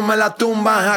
no me la tumba.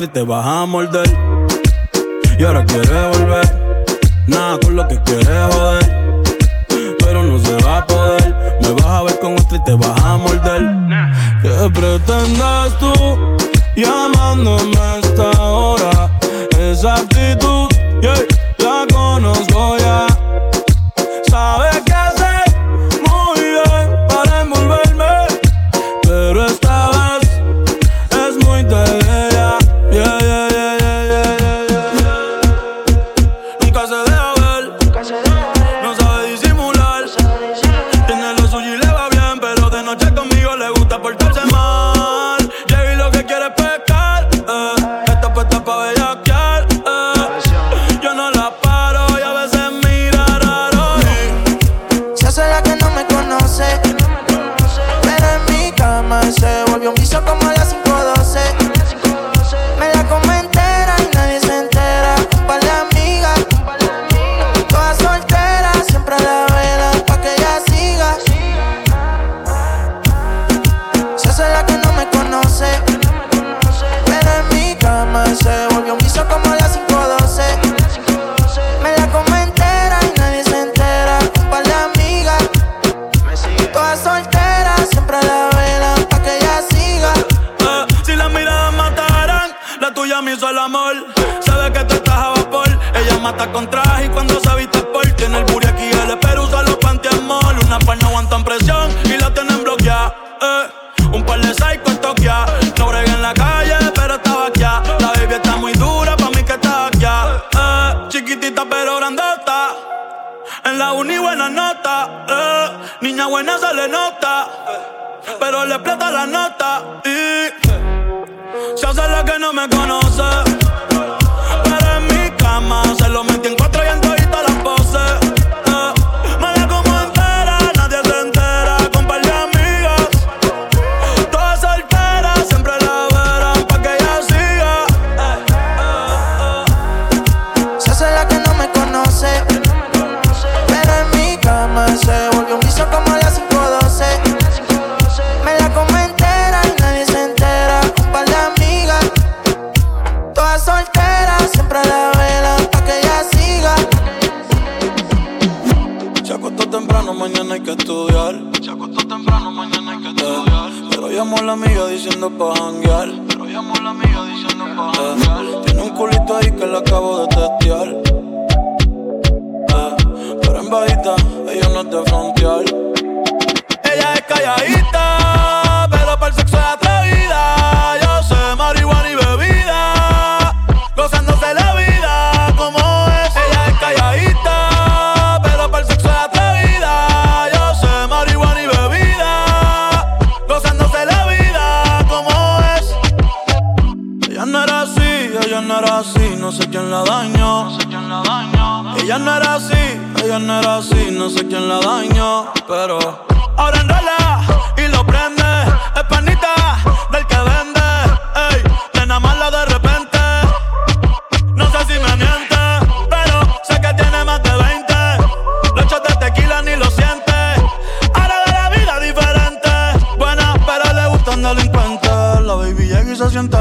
Y te vas a morder. no era así, no sé quién la dañó. Ella no era así, ella no era así, no sé quién la dañó. Pero ahora enrola y lo prende, es panita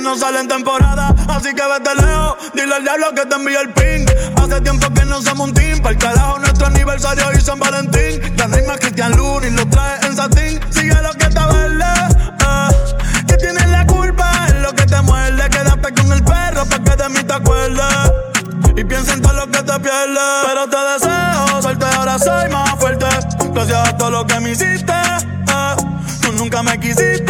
no sale en temporada, así que vete lejos. Dile al diablo que te envía el ping. Hace tiempo que no somos un team. Para el carajo, nuestro aniversario y San Valentín. La rima es Cristian Luni, lo trae en satín. Sigue lo que te verde. Eh. Que tienes la culpa, es lo que te muerde. Quédate con el perro para que de mí te acuerdes. Y piensa en todo lo que te pierdes. Pero te deseo suerte, ahora soy más fuerte. Gracias a todo lo que me hiciste. Eh, tú nunca me quisiste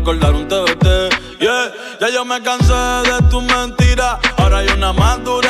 recordar un TBT. Yeah, ya yo me cansé de tus mentiras. Ahora hay una más dura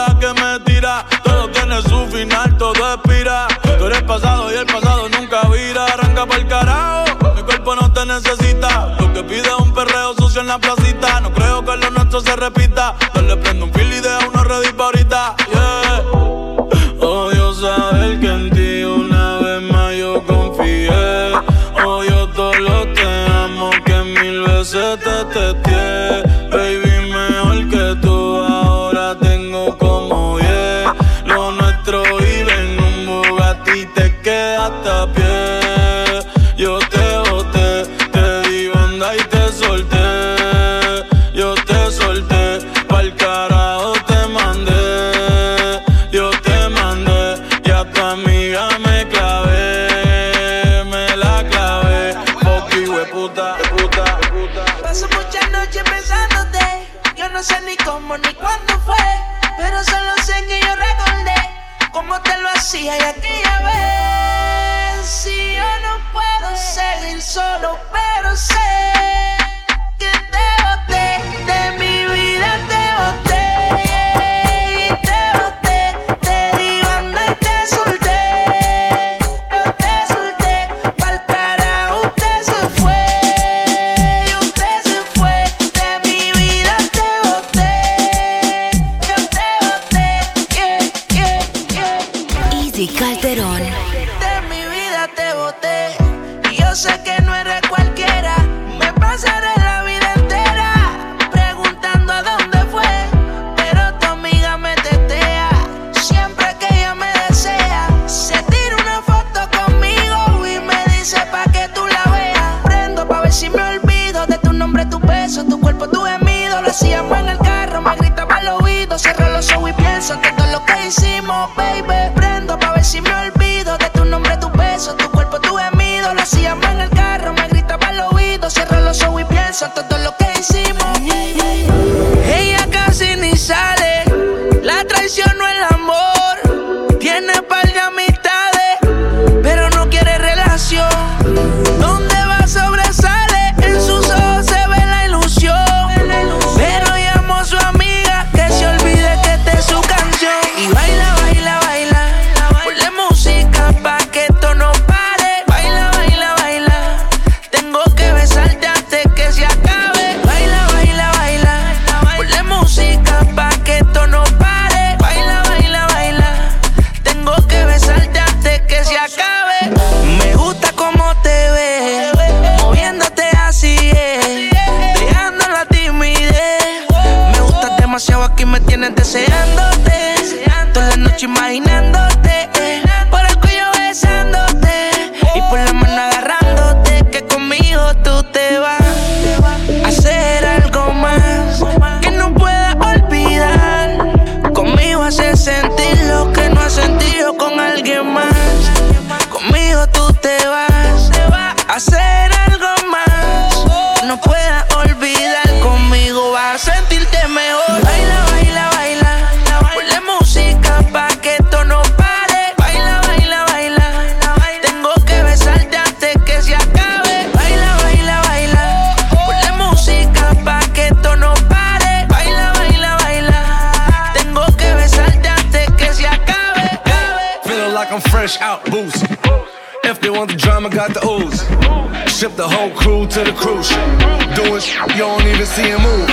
ship the whole crew to the cruise ship. Doing sh- you don't even see him move.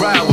Ride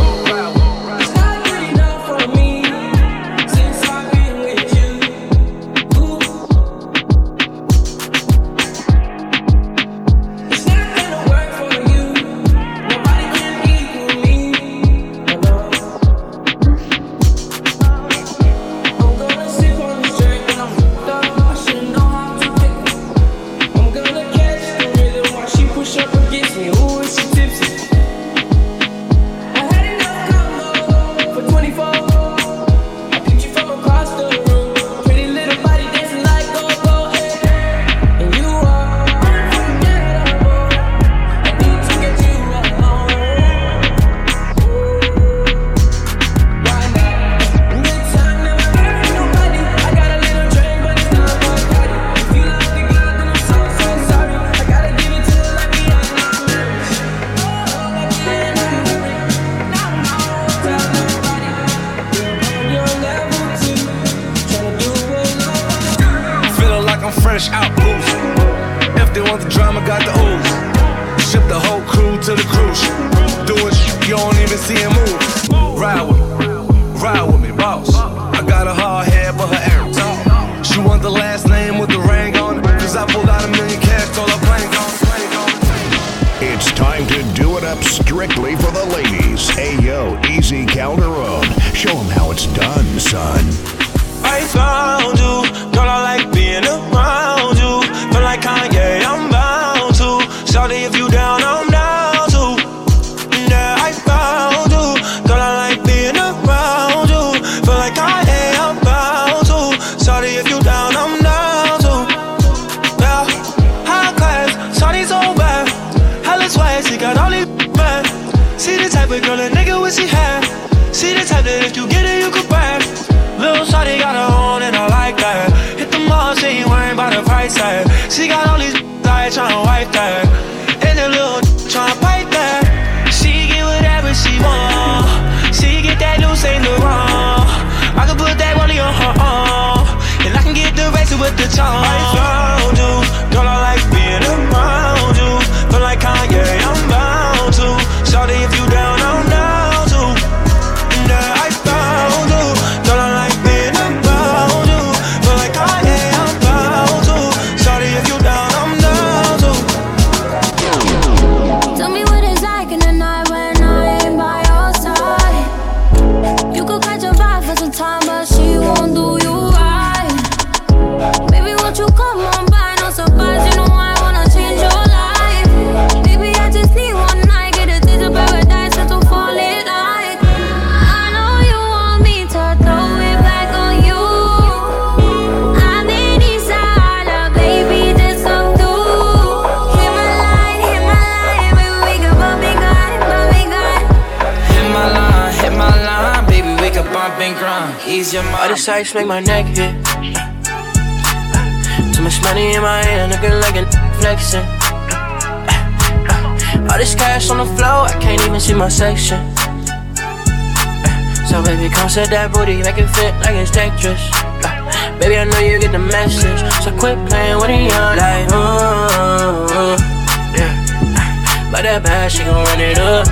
that bad, she gon' run it up.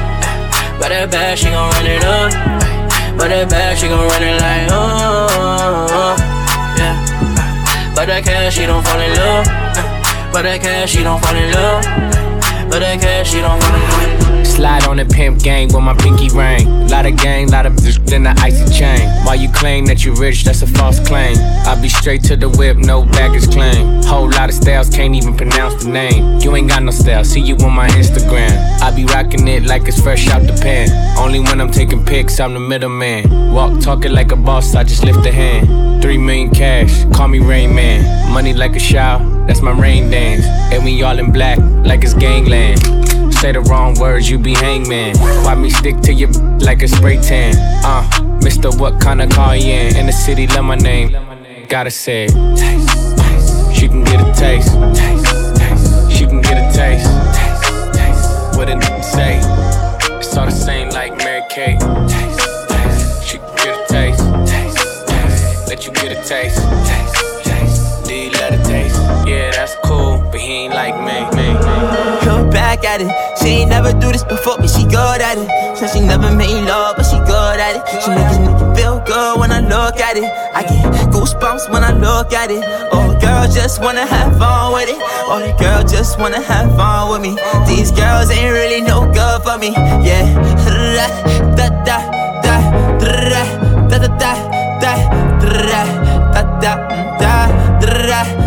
But that bad, she gon' run it up. But that bad, she gon' run it like, uh, yeah. But that cash, she don't fall in love. But that cash, she don't fall in love. But that cash, don't love. Slide on the pimp gang with my pinky ring. Lot of gang, lot of bitch, then the icy chain. While you claim that you rich, that's a false claim. I be straight to the whip, no baggage claim. Whole lot of styles, can't even pronounce the name. You ain't got no style, see you on my Instagram. I be rocking it like it's fresh out the pan. Only when I'm taking pics, I'm the middleman. Walk talking like a boss, I just lift a hand. Three million cash, call me Rain Man. Money like a shower, that's my rain dance. And we all in black, like it's gangland. Say the wrong words, you be hangman. Why me stick to you like a spray tan? Uh, Mister, what kind of car you in? In the city, love my name. Gotta say. She can get a taste. She can get a taste. Taste, taste. What a nigga say? It's all the same like Mary Kate. She can get a taste. Let you get a taste. That's cool, but he ain't like me. me, me. Look back at it. She ain't never do this before, but she good at it. Said she never made love, but she good at it. She make nigga feel good when I look at it. I get goosebumps when I look at it. Oh, girl just wanna have fun with it. Oh, the girl just wanna have fun with me. These girls ain't really no good for me. Yeah. Da da da da da da da da da da da da da da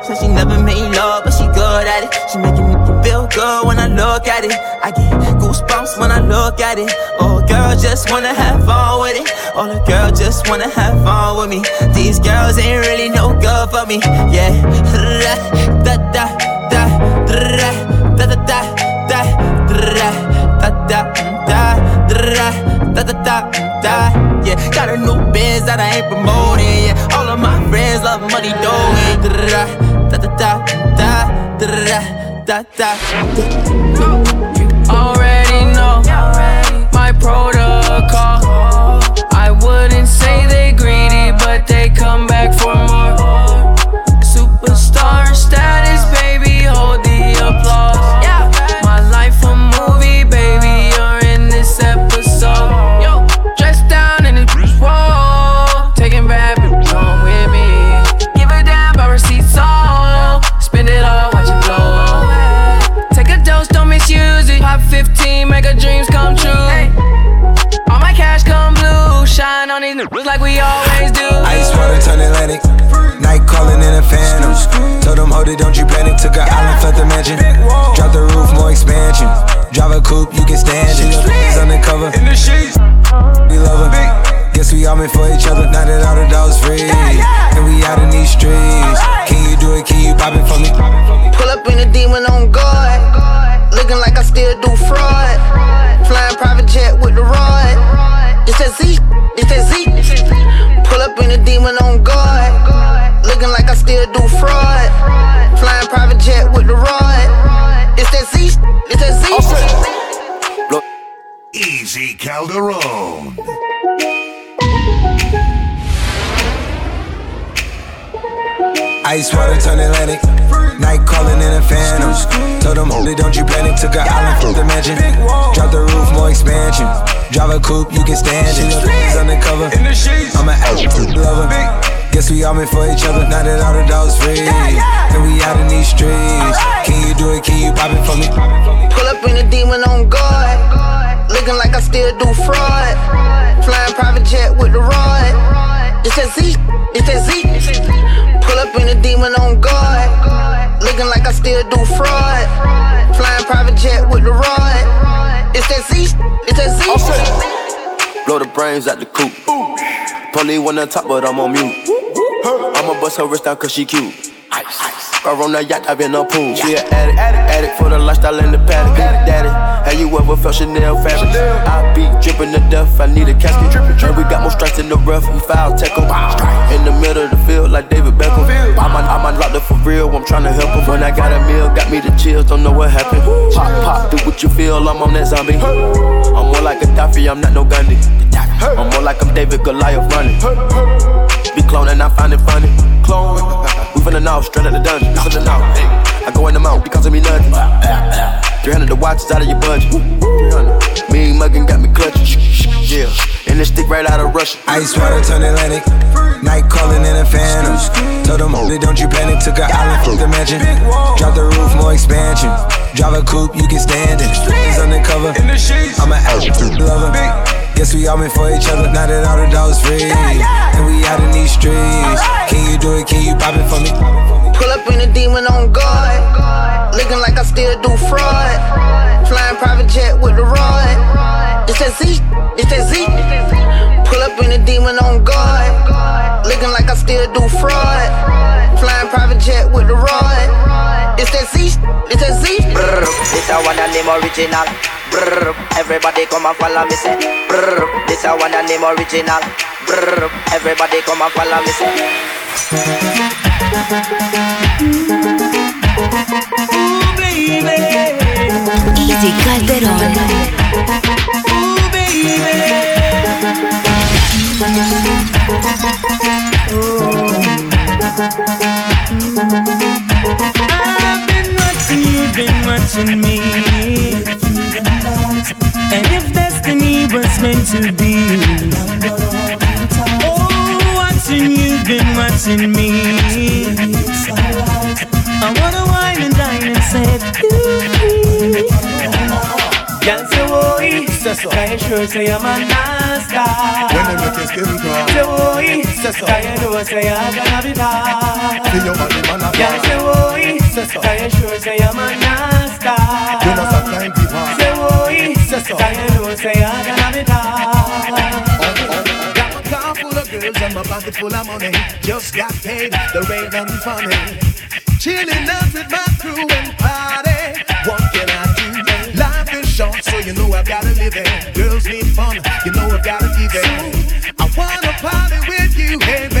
Said she never made love, but she good at it. She making me feel good when I look at it. I get goosebumps when I look at it. Oh, girl just wanna have fun with it. Oh, the girl just wanna have fun with me. These girls ain't really no good for me. Yeah. Da da da da da da da da da da da da da da da da yeah got a new biz that I ain't promoting yeah all of my friends love money doing da da da da da da da already know my protocol. Shine on these niggas like we always do. Ice water turn Atlantic. Night calling in a phantom. Told them, hold it, don't you panic. Took a island, felt the mansion. Drop the roof, more expansion. Drive a coupe, you can stand it. He's undercover. In the sheets. We love her. Guess we all meant for each other. Now that all the dogs free. And we out in these streets. Can you do it? Can you pop it for me? Pull up in a demon on guard. Looking like I still do fraud. Flying private jet with the rod. It's that Z, it's that Z. Pull up in a demon on guard. Looking like I still do fraud. Flying private jet with the rod. It's that Z, it's that Z. Easy Calderon. Ice water turn Atlantic. Night calling in a phantom. Told them, holy, don't you panic. Took an island from the mansion. Drop the roof, more expansion. Drive a coupe, you can stand it. He's undercover. I'm an absolute lover. Guess we all meant for each other. Now that all the dogs free, and we out in these streets. Can you do it? Can you pop it for me? Pull up in a demon on guard. Looking like I still do fraud. Flying private jet with the rod. It's that Z, it's that Z. Pull up in a demon on guard. Looking like I still do fraud. Flying private jet with the rod. It's that Z, it's that Z. Blow the brains out the coop. Police one on top, but I'm on mute. I'ma bust her wrist down cause she cute. Her on the yacht, I've in a pool. She an addict, addict, addict for the lifestyle in the paddock. Daddy, have you ever felt Chanel fabric? I be dripping to death, I need a casket. And we got more strikes in the rough, we foul tech 'em. In the middle of the field, like David Beckham. I'm on, I'm on locked for real, I'm tryna help him. When I got a meal, got me the chills, don't know what happened. Pop, pop, do what you feel, I'm on that zombie. I'm more like a Daffy, I'm not no Gundy. I'm more like I'm David Goliath running. Be cloning, I find it funny. Clone. We finna know, straight out the dungeon. We finna know. Hey, I go in the mouth, because of me nothing. 300 the watches out of your budget. 300. Mean muggin' got me clutching. Yeah, and this stick right out of Russia. Ice water turn Atlantic. Night calling in a phantom. Told them, holy, don't you panic. Took an island from the mansion. Drop the roof, more expansion. Drive a coupe, you can stand it. He's undercover. I'm an absolute lover. Guess we all meant for each other. Now that all the dogs free, and we out in these streets. Can you do it? Can you pop it for me? Pull up in a demon on guard. Looking like I still do fraud. Flying private jet with the rod. It's that Z, it's that Z. Pull up in a demon on guard. Looking like I still do fraud. Flying private jet with the rod. It's that Z, it's that Z. Brr, this a one and name original. Brr, everybody come and follow me say. Brr, this a one and name original. Brr, everybody come and follow me say. Ooh, baby. Easy Calderón. Ooh, baby. I've been watching you've been watching me. And if destiny was meant to be, oh, watching you've been watching me. I wanna wine and dine and set you free. Girl, say, boy, can you sure say I'm a nasty? When they make your skin crawl. Say, boy, can you say I'm gonna be bad? Feel your body, man, a say, you sure say I'm a nasty? You know sometimes people Say, boy, can you know say I'm gonna be bad? Got my car full of girls and my pocket full of money. Just got paid, there ain't nothing funny. Chilling out with my crew and party. What can I short, so you know I've gotta live it. Girls need fun, you know I've gotta give it. I wanna party with you, baby.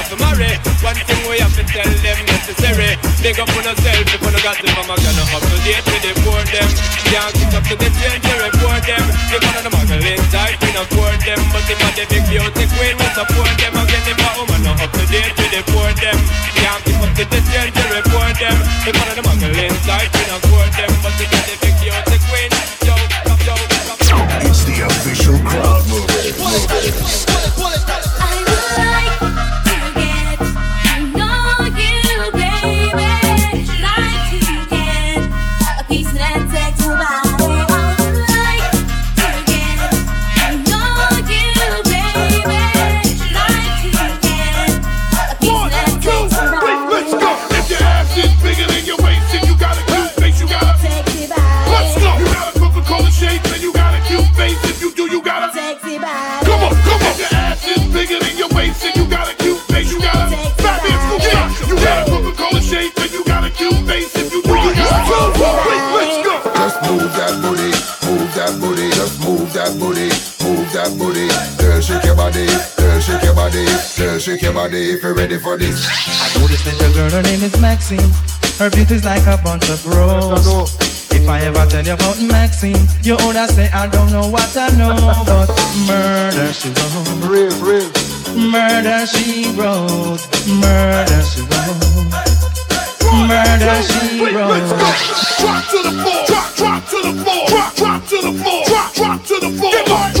Everything we have to tell them necessary. Big up on ourselves if we got gonna up to date with the poor them. Can't up to the report them. They the we not for them. But if the big beauty queen, we support them. Not up to date with the poor them. Can't up to the report them. They the we not for them. But if the big beauty queen, yo, yo, yo, yo. It's the official crowd movement. booty. Girl, shake your body. Girl, shake your body. Girl, shake your body if you're ready for this. I know this little girl, her name is Maxine. Her beauty's like a bunch of roses. If I ever tell you about Maxine, you would say I don't know what I know. But murder she wrote. Real, real. Murder she wrote. Murder she wrote murder she wrote. Drop to the floor. Drop, drop to the floor. Drop, drop to the floor. Drop, drop to the floor. Get my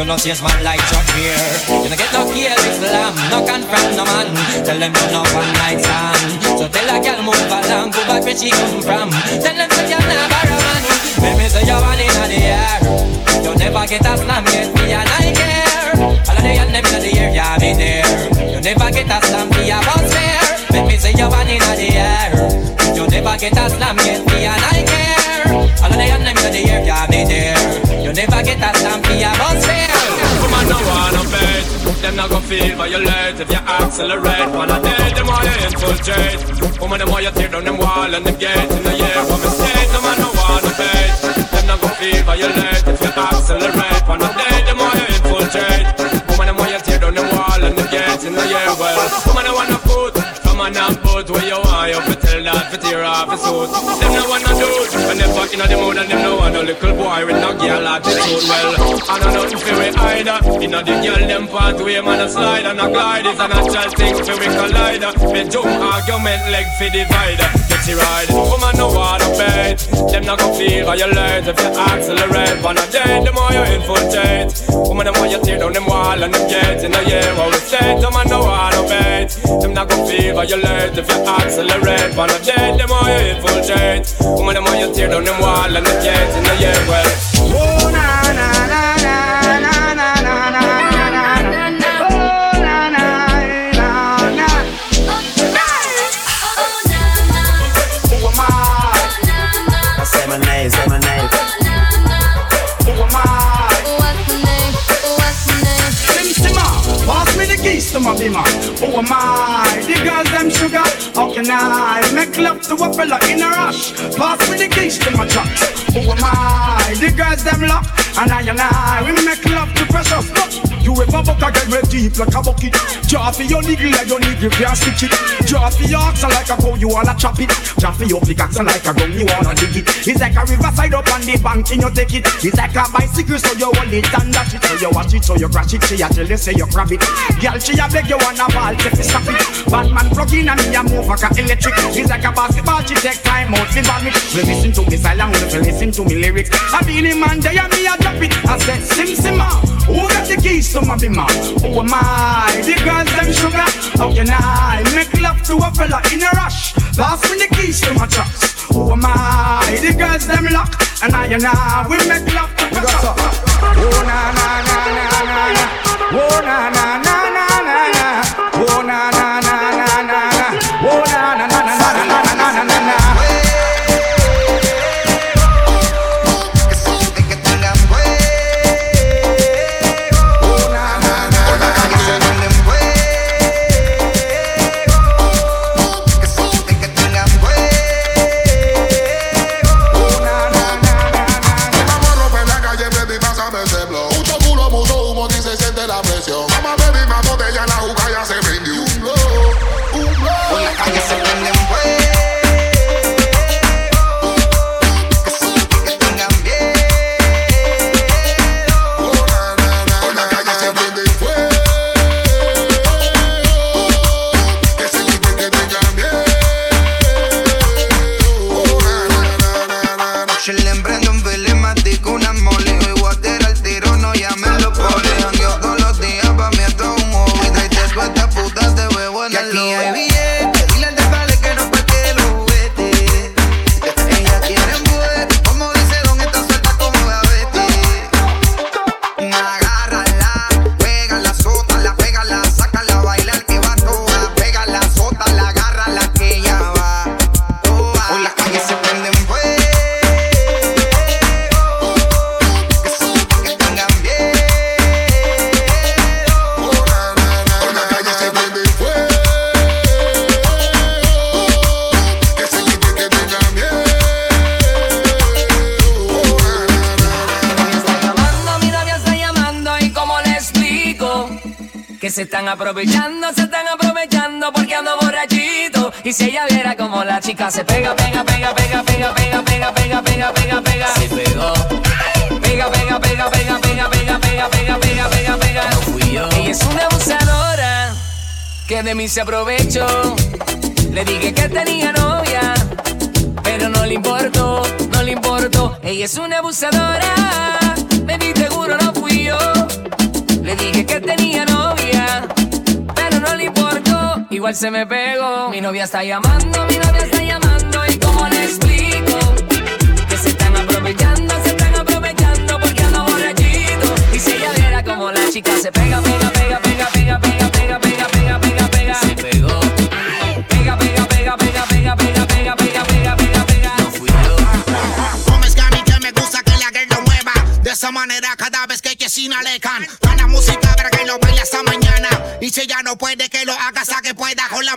You know change my life things we collide Me jump argument leg fi divide Get it right, woman no wanna bait Them not gon' feel how you late If you accelerate on a date The more you infiltrate. Woman the more you tear down them wall and them gates In the year out of state, woman no wanna bait Them not gon' feel how you late If you accelerate on a date The more you infiltrate. Woman the more you tear down them wall and them gates In the year out of Pass me the keys to my truck. Who am I? The girls them lock, and I and I we make a girl real deep like a bucket? Draw for your niggle like your niggle can't stitch it. Draw for your oxen like a cow you wanna chop it. Draw for your pickaxe like a gun you wanna dig it. It's like a riverside up on the bank and you take it. It's like a bicycle so you hold it and dash it. So you watch it so you crash it. She a tell you say you grab it. Girl she a beg you wanna ball take it stop it. Batman plug in and me a move like a electric. It's like a basketball she take time out in me. We listen to me silent, we listen to me lyrics. I be the man there me a drop it. I said sim simma. Ah. Who got the keys to my bimmer? Who oh, am I? The girls them sugar. How can I make love to a fella in a rush? Pass me the keys to my trucks. Who oh, am I? The girls them lock. And I and I we make love to a. Oh na na na na na na. Oh na na na. Chica se pega, pega, pega, pega, pega, pega, pega, pega, pega, pega, pega, se pegó. Pega, pega, pega, pega, pega, pega, pega, pega, pega, pega, pega, no fui yo. Ella es una abusadora que de mí se aprovechó. Le dije que tenía novia, pero no le importó, no le importó. Ella es una abusadora, baby, seguro no fui yo. Le dije que tenía novia, pero no le importó. Igual se me pegó. Mi novia está llamando, mi novia está llamando. ¿Y cómo le explico? Que se están aprovechando, se están aprovechando porque ando borrachito. Y si ella viera como la chica se pega, pega, pega, pega, pega, pega, pega, pega, pega, pega, pega. Se pegó. Pega, pega, pega, pega, pega, pega, pega, pega, pega, pega, pega. No fui yo. Como es que me gusta que la lo mueva De esa manera cada vez que Chesina le can Da la música para que lo baile hasta mañana Y si ella no puede que lo haga, que pueda con la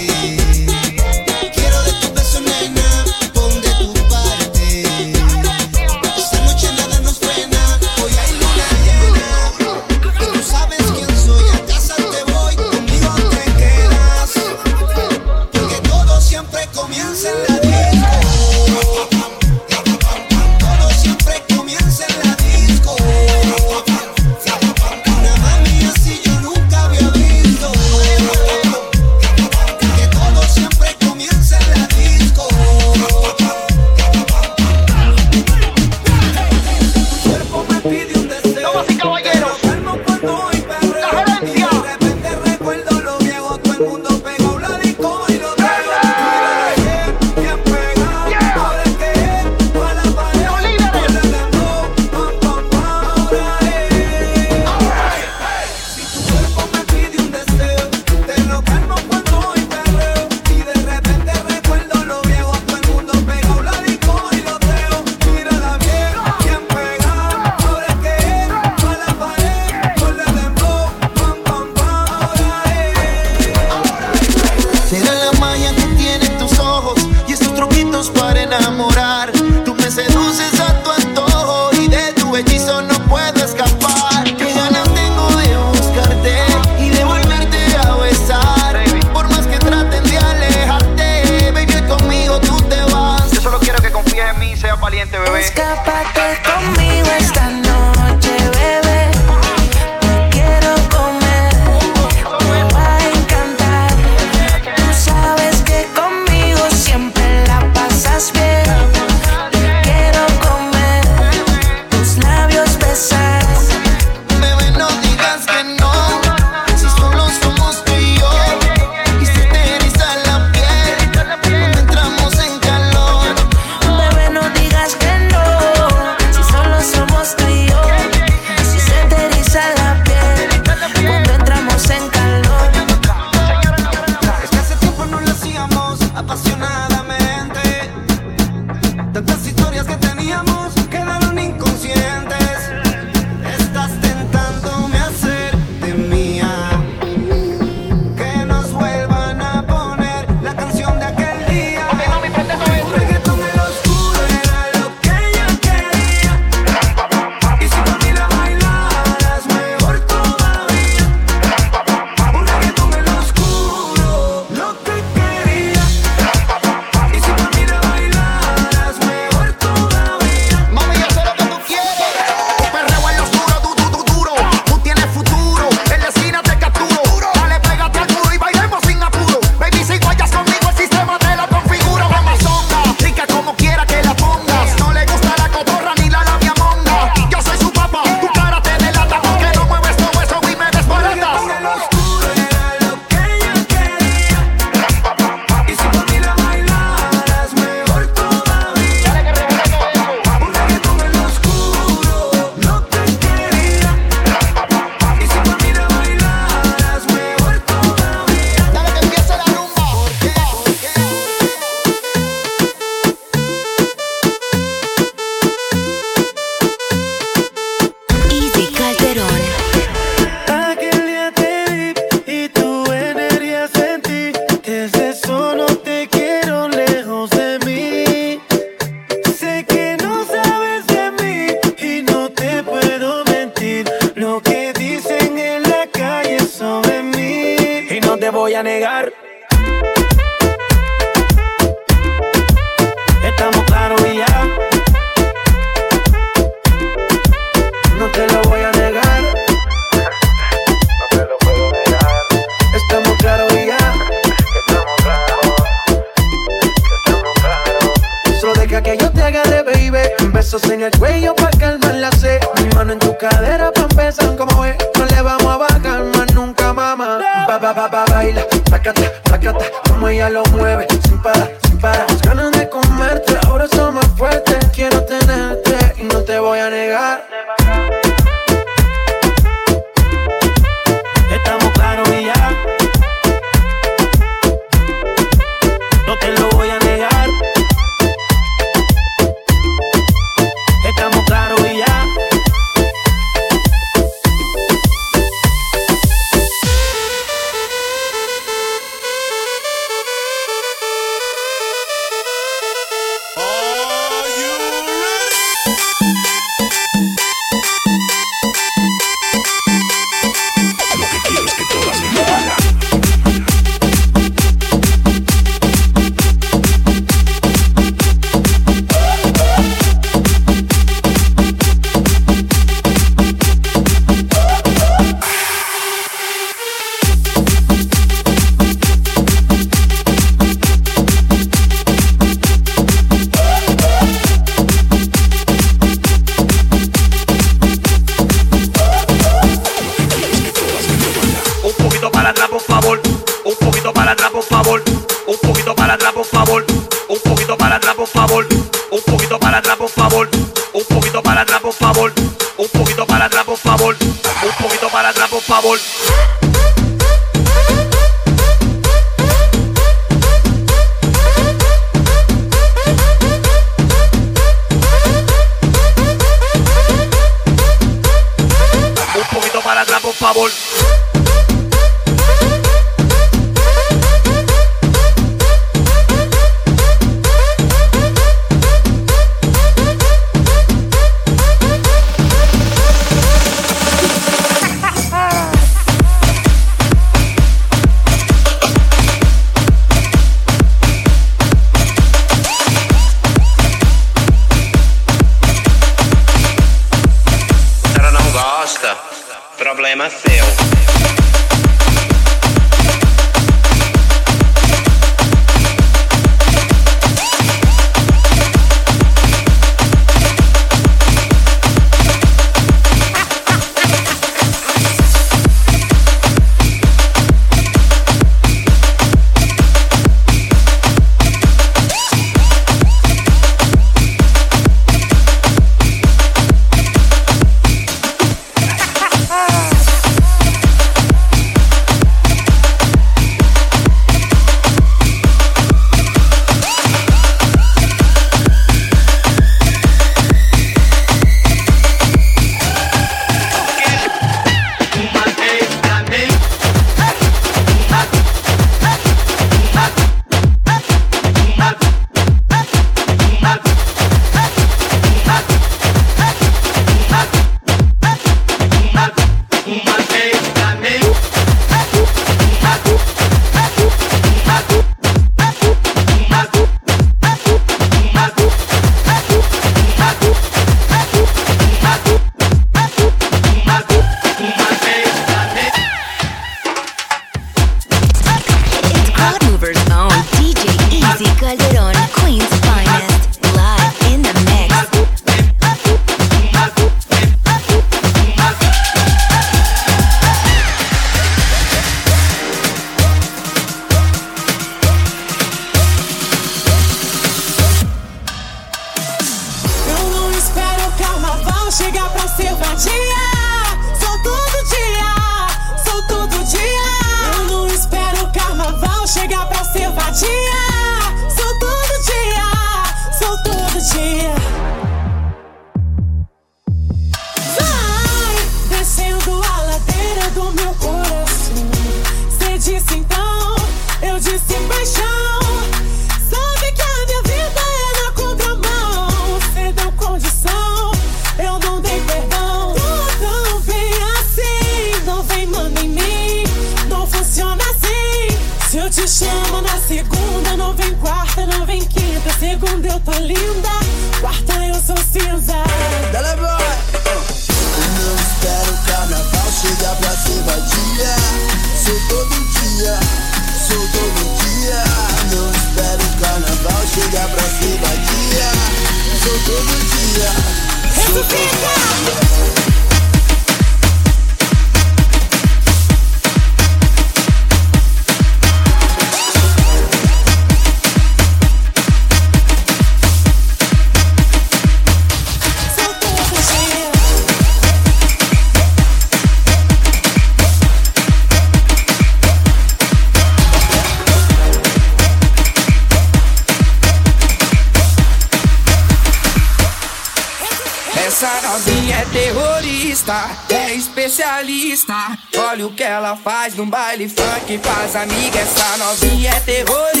Olha o que ela faz num baile funk, faz amiga. Essa novinha é terrorista.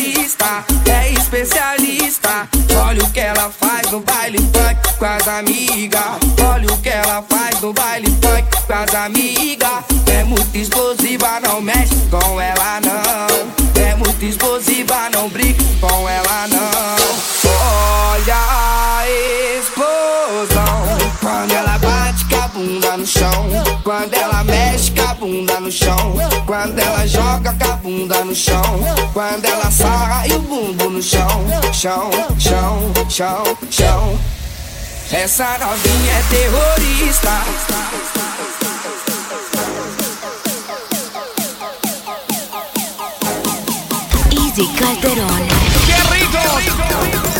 no chão. Quando ela sai, o bumbo no chão. Chão, chão, chão, chão. Essa novinha é terrorista. Easy Calderón. Que rico! Rico!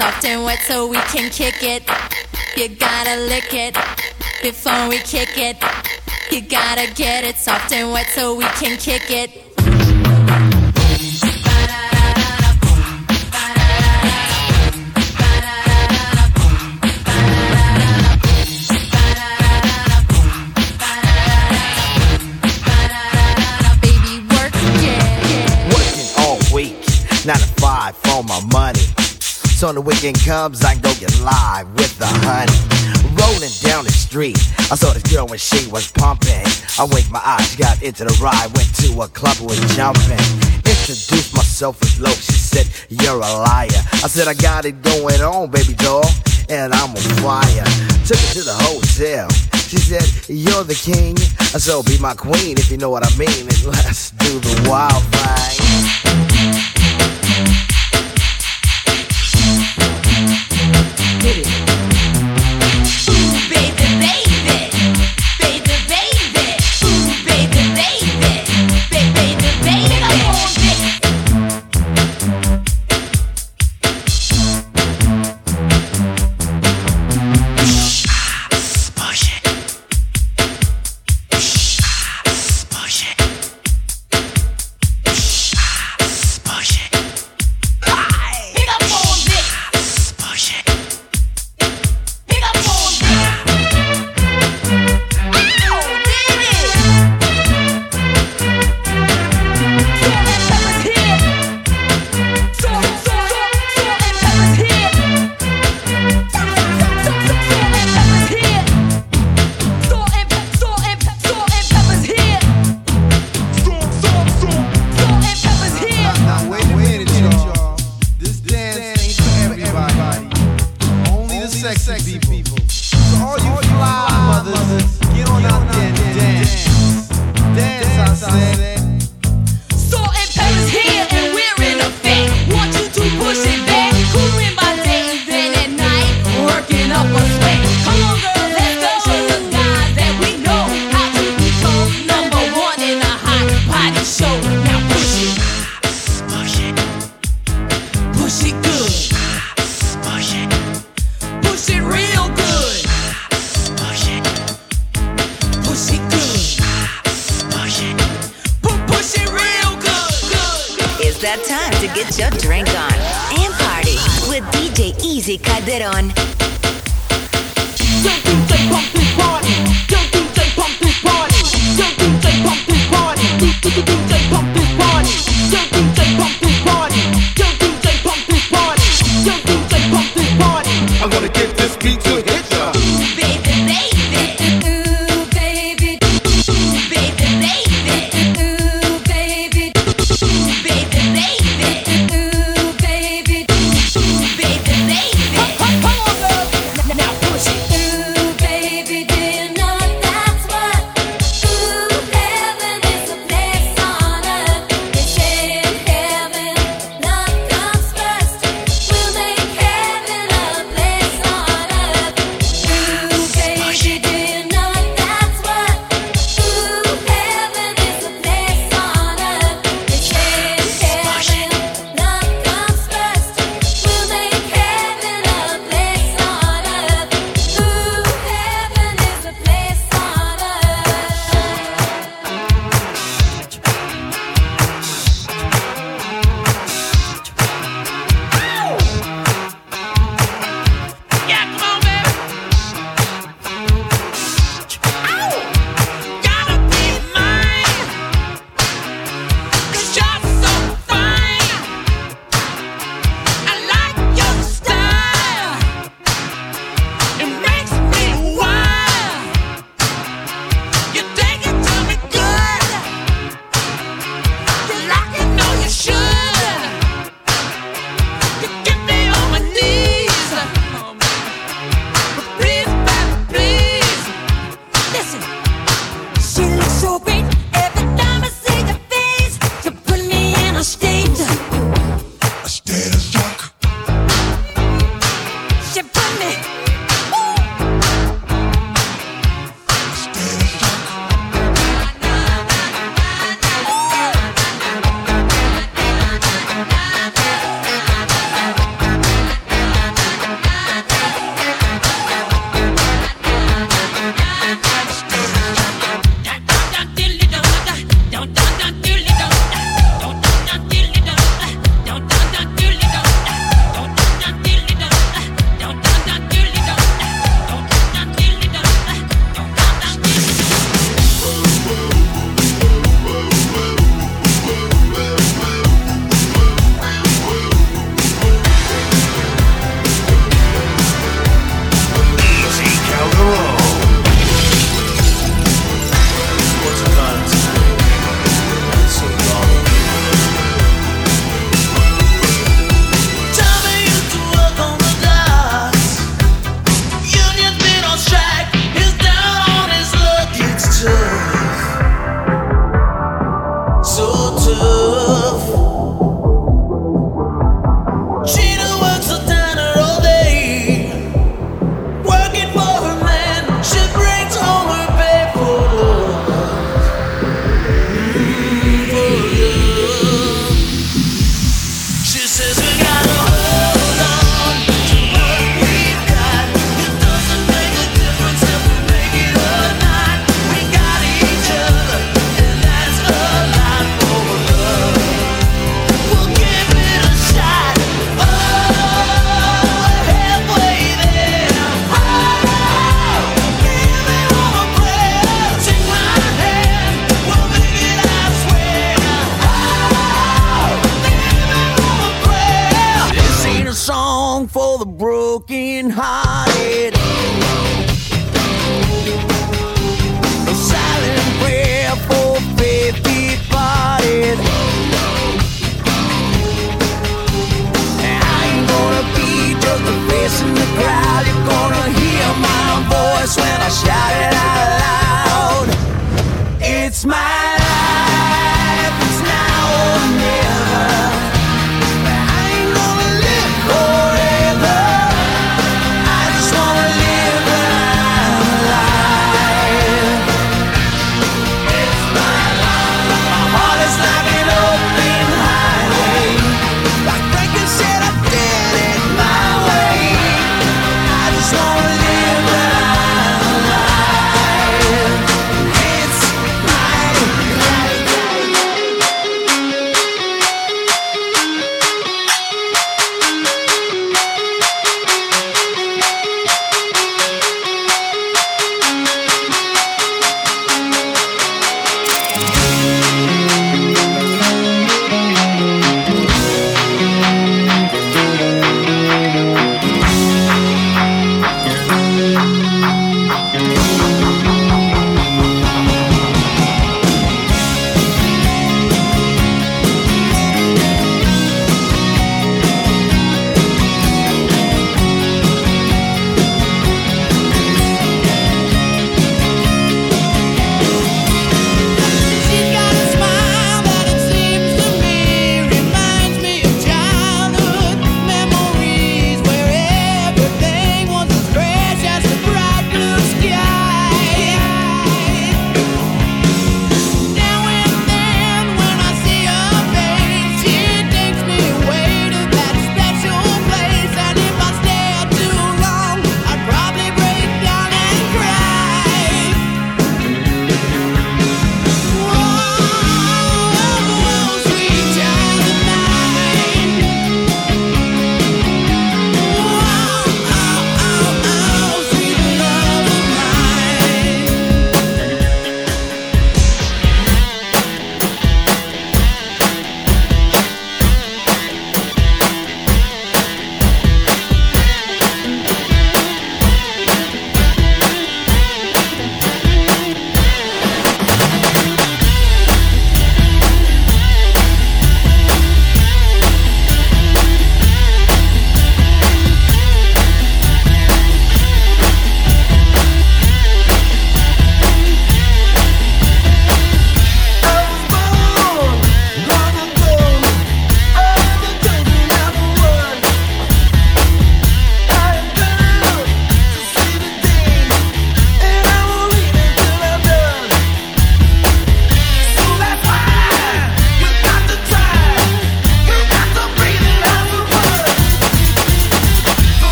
soft and wet so we can kick it. You gotta lick it before we kick it. You gotta get it soft and wet so we can kick it. nine to five for my money. On the weekend comes, I go get live with the honey. Rolling down the street, I saw this girl and she was pumping. I winked my eyes, got into the ride, went to a club, was jumping. Introduced myself as low, she said, You're a liar. I said, I got it going on, baby doll, and I'm a flyer. Took her to the hotel. She said, You're the king, I said be my queen if you know what I mean, and let's do the wild thing. hit it.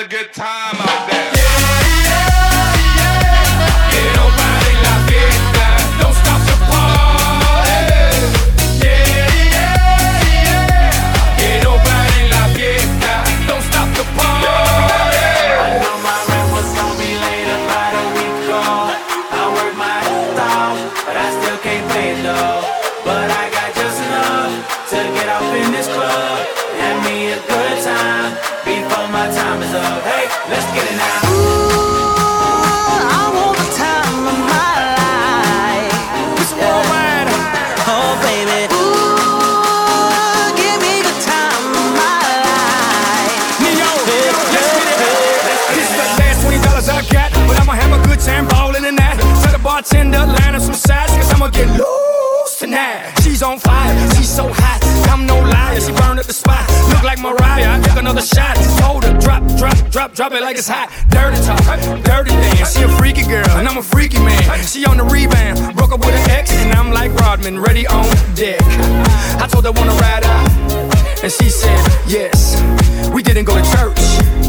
a good time. a shot. Hold it, drop, drop, drop, drop it like it's hot. Dirty talk, dirty dance. She a freaky girl, and I'm a freaky man. She on the rebound, broke up with an ex, and I'm like Rodman, ready on deck. I told her wanna ride out, and she said yes. We didn't go to church,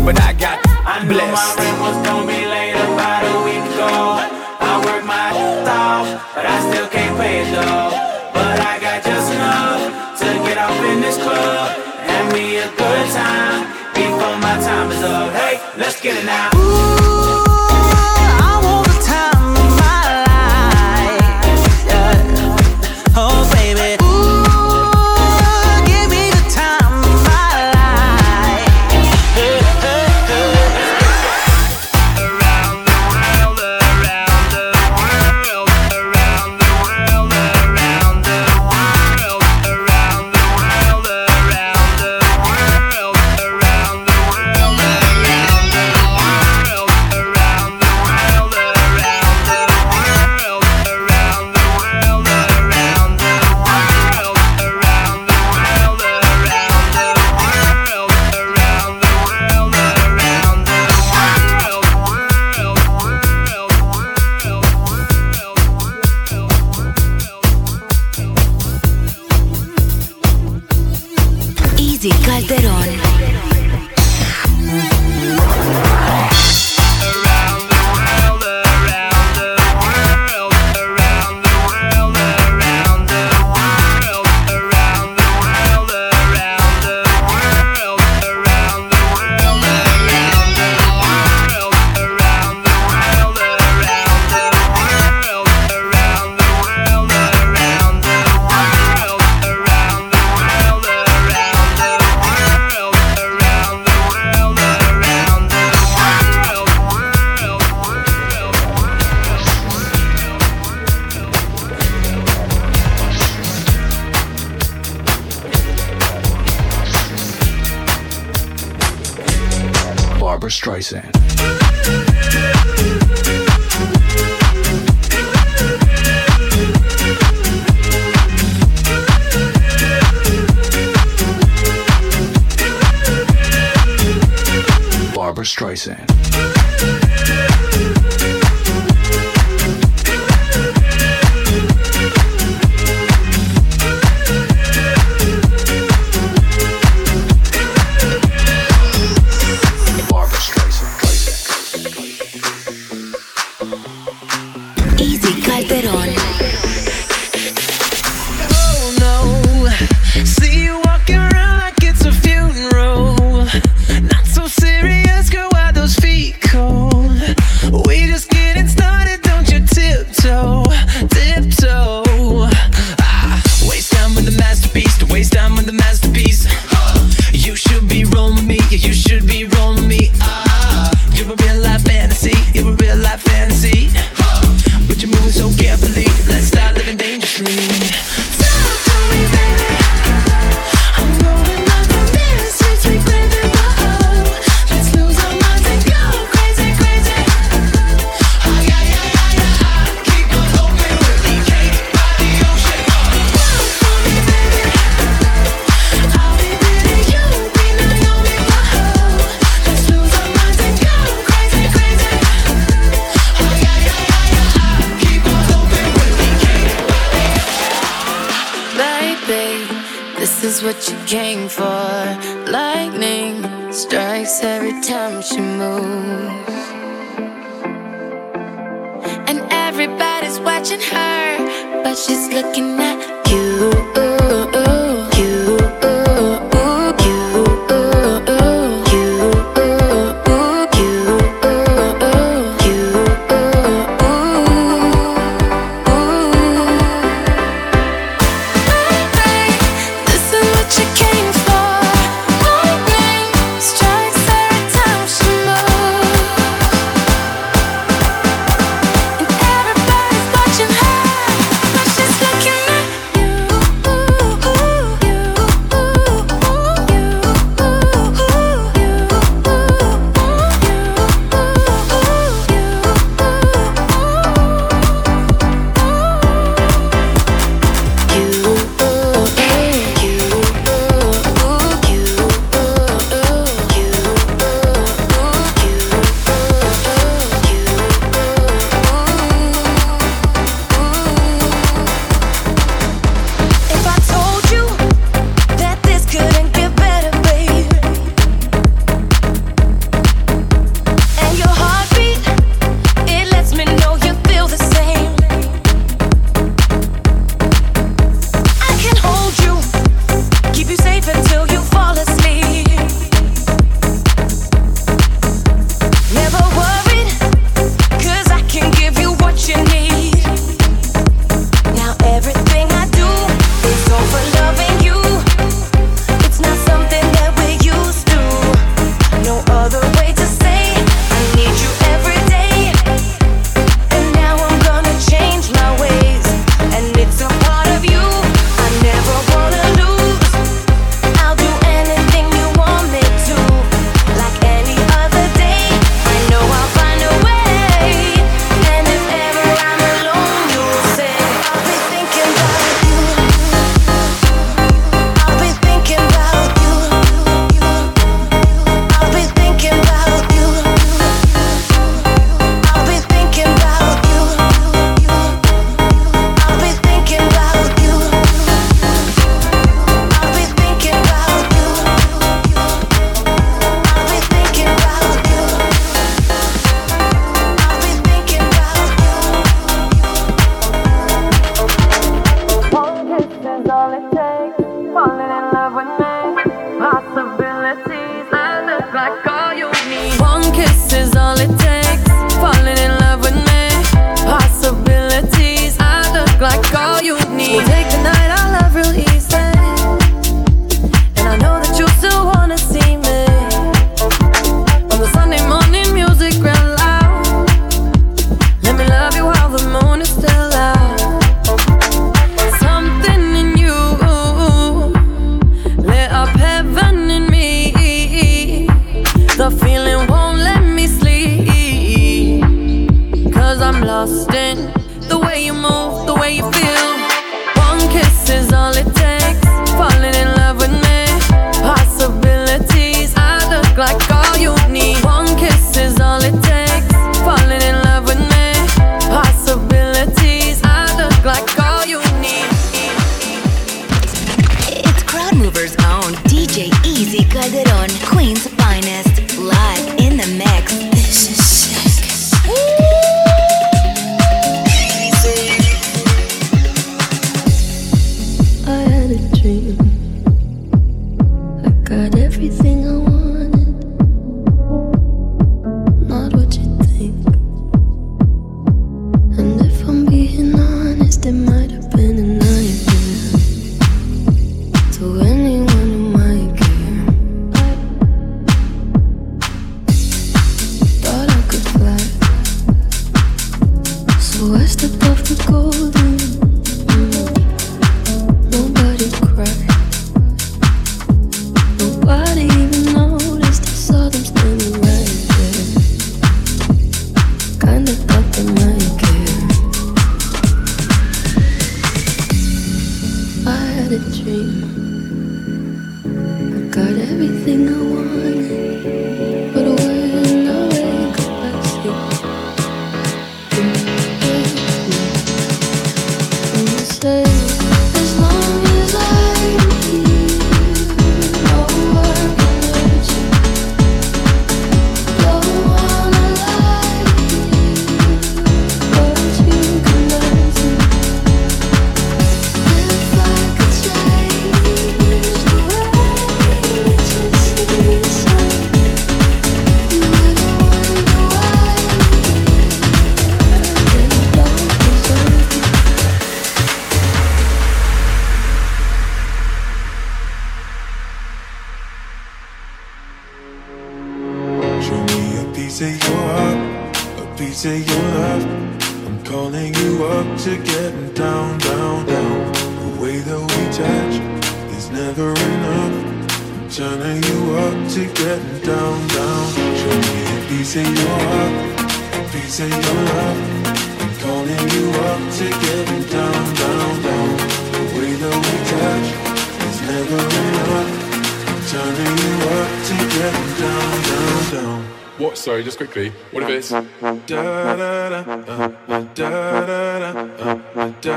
but I got I blessed. I knew my rent was gonna be late about a week ago. I worked my ass off, but I get it now.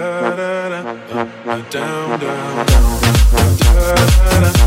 Da da da, uh, uh, down, down, down. Da da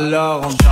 alors on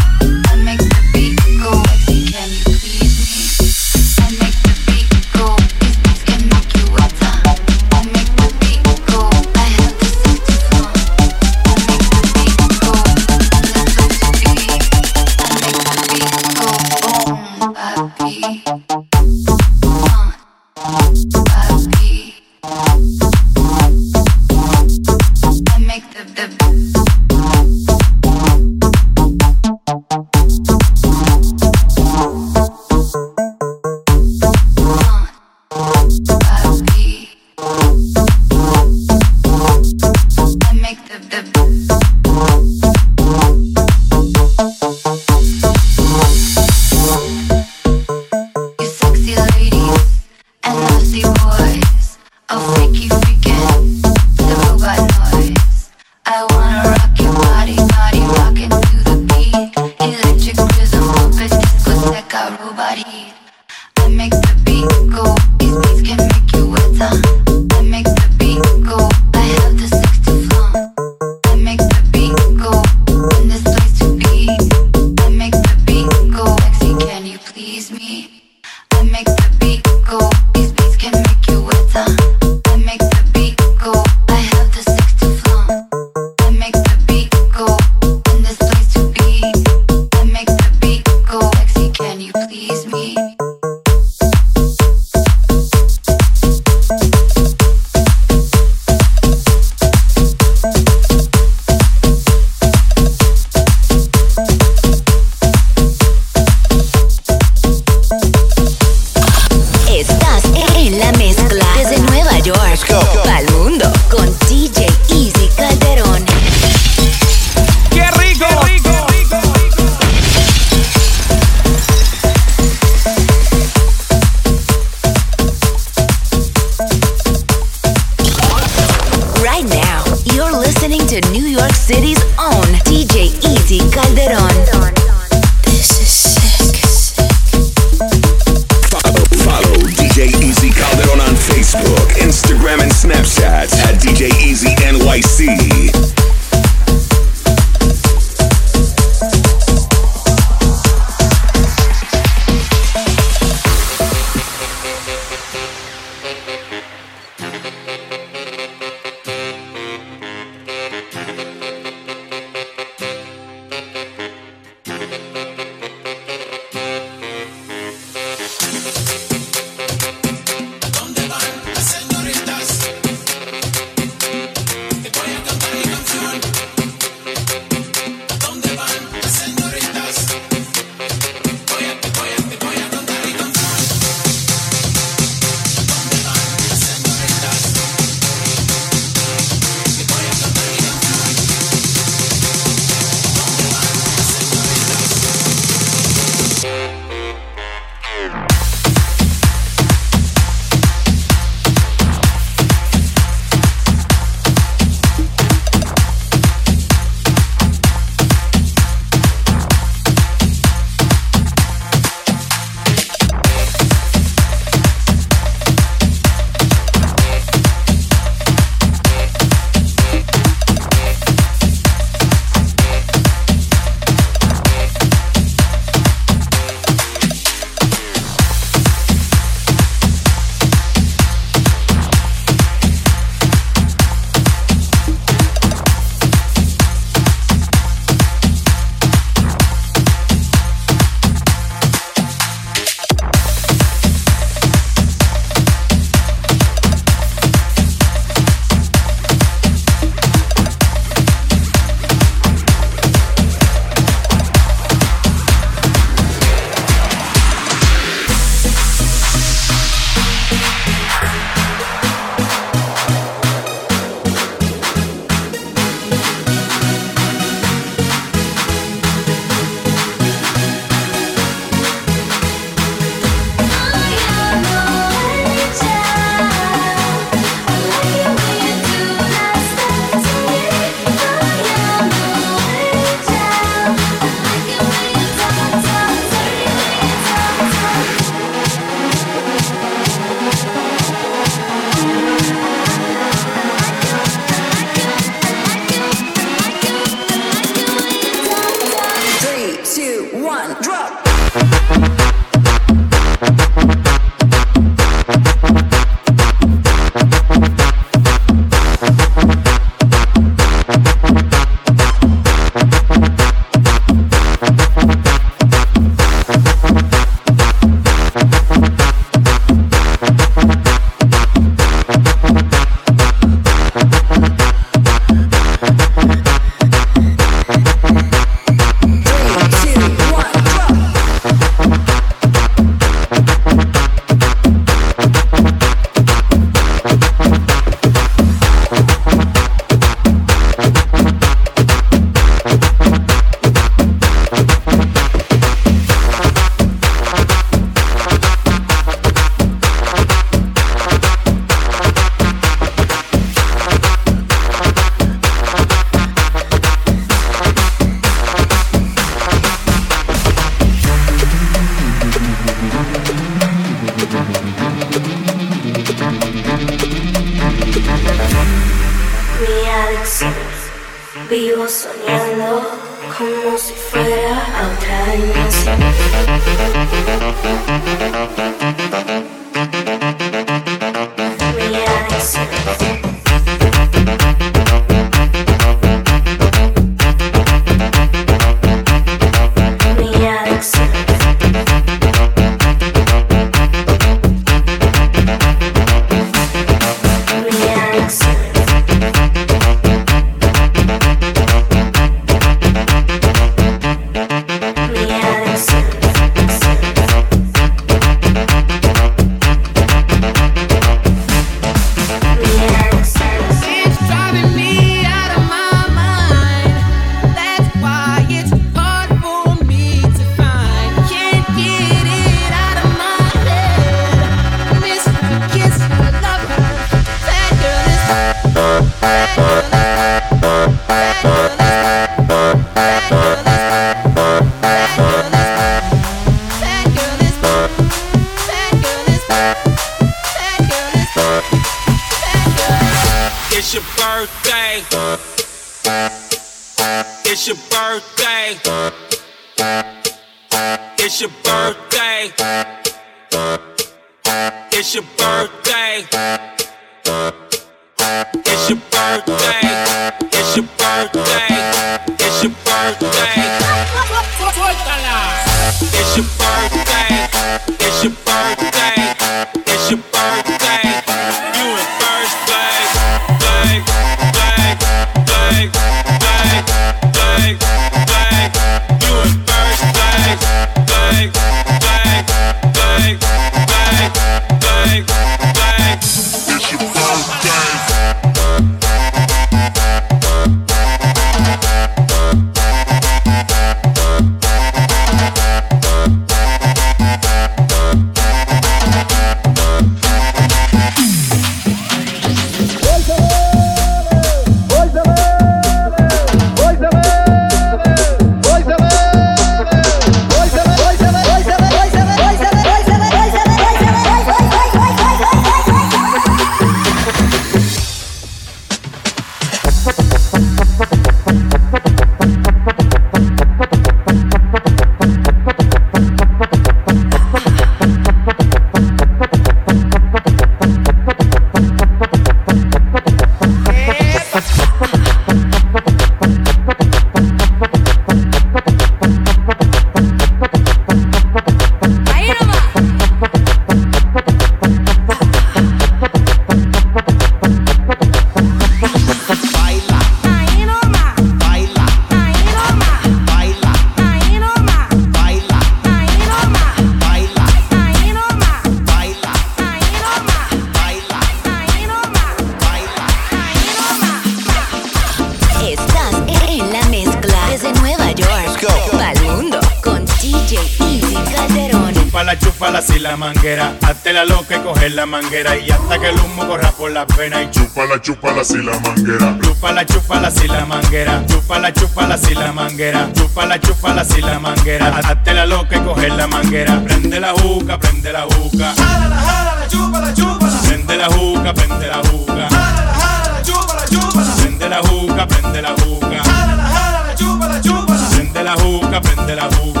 manguera. Y hasta que el humo corra por la pena. Y chúpala, chúpala si la manguera. Chúpala, chúpala si la manguera. Chúpala, chúpala si la manguera. Chúpala, chúpala si la manguera. Hazte la loca y coge la manguera. Prende la juca, prende la juca. Jálala, jálala, chúpala, chúpala. Prende la juca, prende la juca. Jálala, jálala, chúpala, chúpala. Prende la juca, prende la juca. Jálala, jálala, chúpala, chúpala. Prende la juca, prende la juca.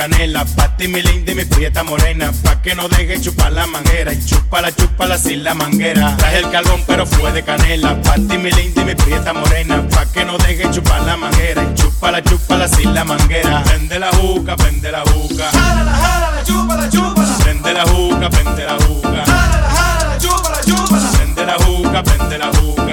Canela Pa' ti mi linda y mi prieta morena Pa' que no deje chupar la manguera Y chúpala, chúpala sin la manguera. Traje el carbón pero fue de canela Pa' ti mi linda y mi prieta morena Pa' que no deje chupar la manguera Y chúpala, chúpala sin la manguera. Prende la juca, prende la juca. Jálala, jálala, chúpala, chúpala. Prende la juca, prende la juca. Jálala, jálala, chúpala, chúpala. Prende la juca, prende la juca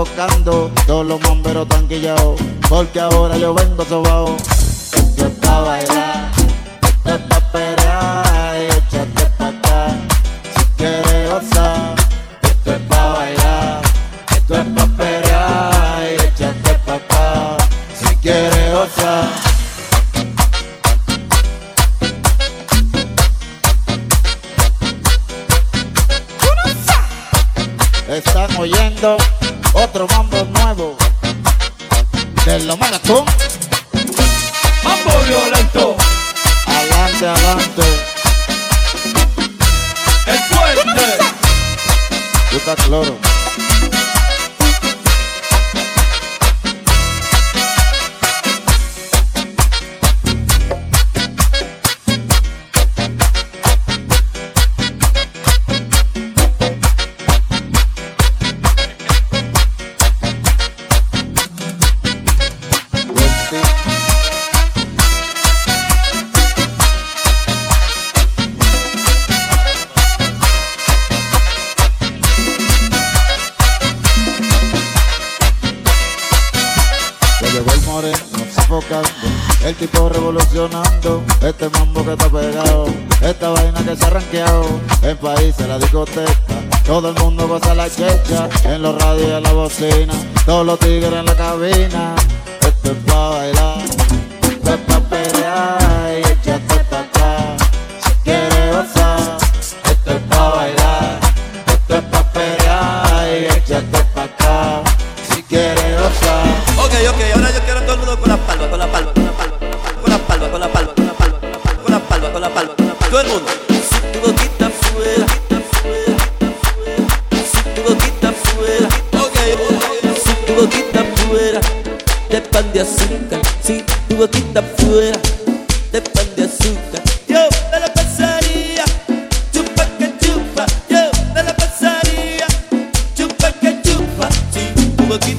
enfocando. Todos los mamberos tranquillados. Porque ahora yo vengo sobao.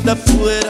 the poeira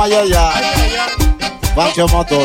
vaya ya. Vacío motor.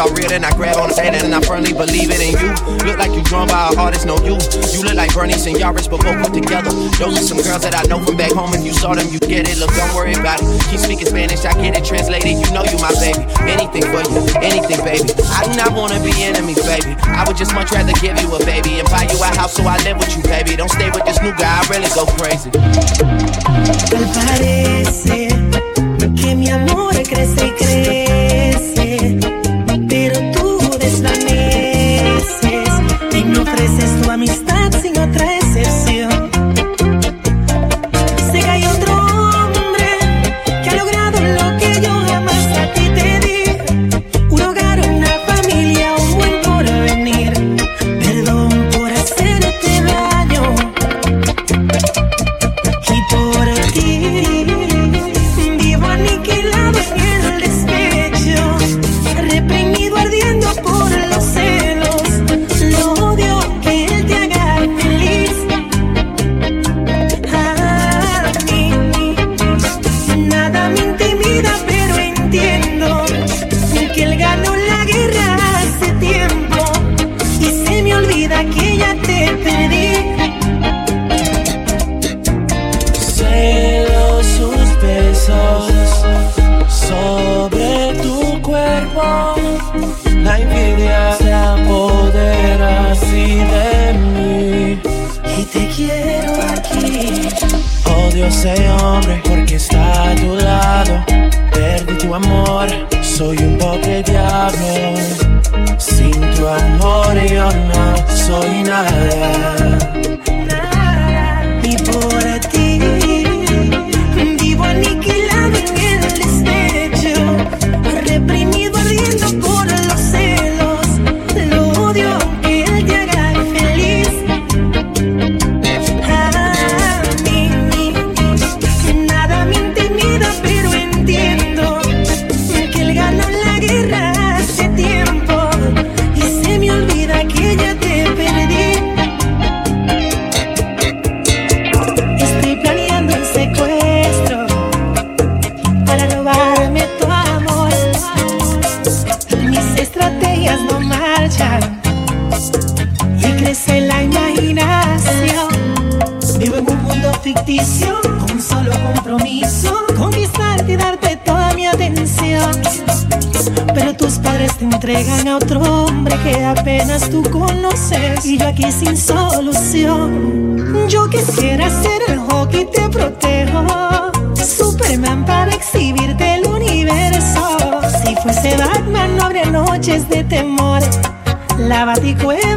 all real, then I grab on that and I firmly believe it in you. Look like you drawn by an artist, no you. You look like Bernice and Yaris, but both put together. Those are some girls that I know from back home. If you saw them, you get it. Look, don't worry about it. Keep speaking Spanish, I get it translated. You know you my baby. Anything for you, anything, baby. I do not wanna be enemies, baby. I would just much rather give you a baby and buy you a house so I live with you, baby. Don't stay with this new guy, I really go crazy. Al que mi amor crece y crece. quit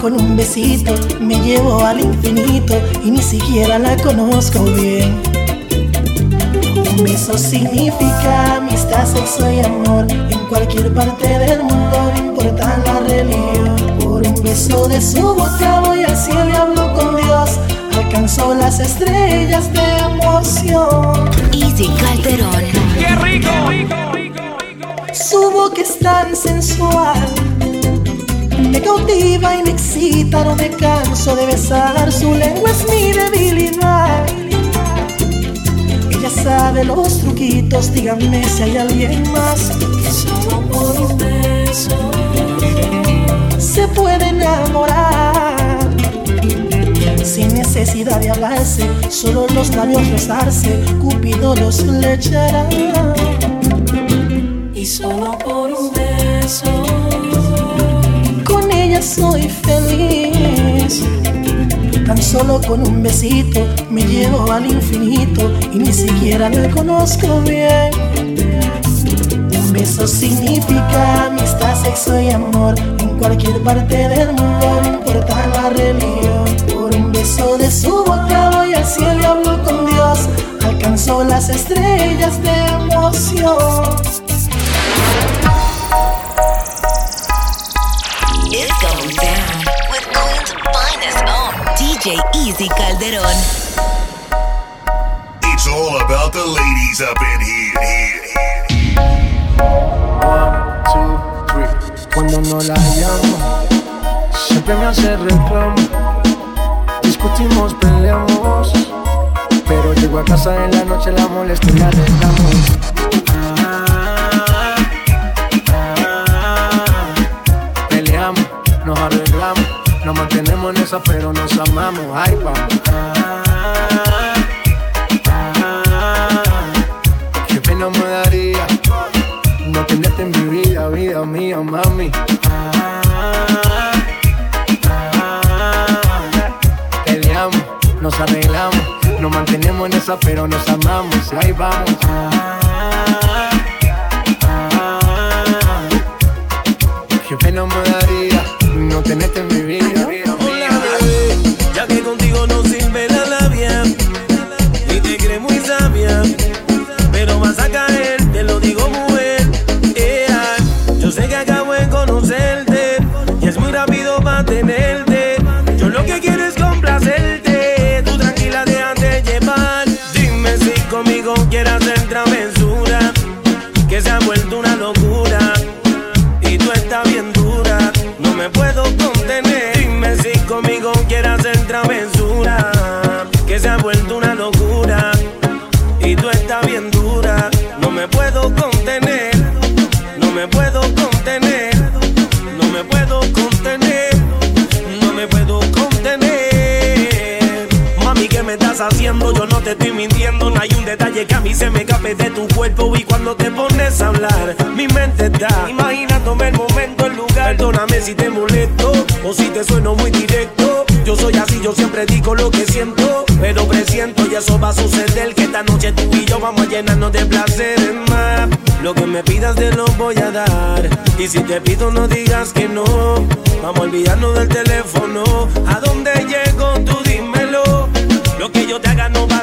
con un besito me llevo al infinito y ni siquiera la conozco bien. Un beso significa amistad, sexo y amor en cualquier parte del mundo, no importa la religión. Por un beso de su boca voy al cielo y hablo con Dios. Alcanzó las estrellas de emoción. Easy Calderón. ¡Qué rico! Su boca es tan sensual. Me cautiva y me excita, no me canso de besar. Su lengua es mi debilidad. Ella sabe los truquitos, díganme si hay alguien más. Que solo por un beso se puede enamorar. Sin necesidad de hablarse, solo los labios rozarse, Cupido los flechará. Y solo por un beso, Tan solo con un besito me llevo al infinito y ni siquiera la conozco bien. Un beso significa amistad, sexo y amor en cualquier parte del mundo, no importa la religión. Por un beso de su boca voy al cielo y hablo con Dios. Alcanzó las estrellas de emoción. DJ Easy Calderón. It's all about the ladies up in here. here, here. Cuando no la llamo, siempre me hace reclamo. Discutimos, peleamos, pero llego a casa en la noche, la molesto y la reclamo. Nos mantenemos en esa, pero nos amamos. Ay, vamos. Qué pena me daría no tenerte en mi vida, vida mía, mami. Peleamos, nos arreglamos, nos mantenemos en esa, pero nos amamos. Ahí vamos. Qué pena me daría no tenerte en mi vida te estoy mintiendo, no hay un detalle que a mí se me escape de tu cuerpo y cuando te pones a hablar, mi mente está imaginándome el momento, el lugar. Perdóname si te molesto o si te sueno muy directo. Yo soy así, yo siempre digo lo que siento, pero presiento y eso va a suceder que esta noche tú y yo vamos a llenarnos de placeres más. Lo que me pidas te lo voy a dar y si te pido no digas que no. Vamos a olvidarnos del teléfono. ¿A dónde llego? Tú dímelo. Lo que yo te haga no vas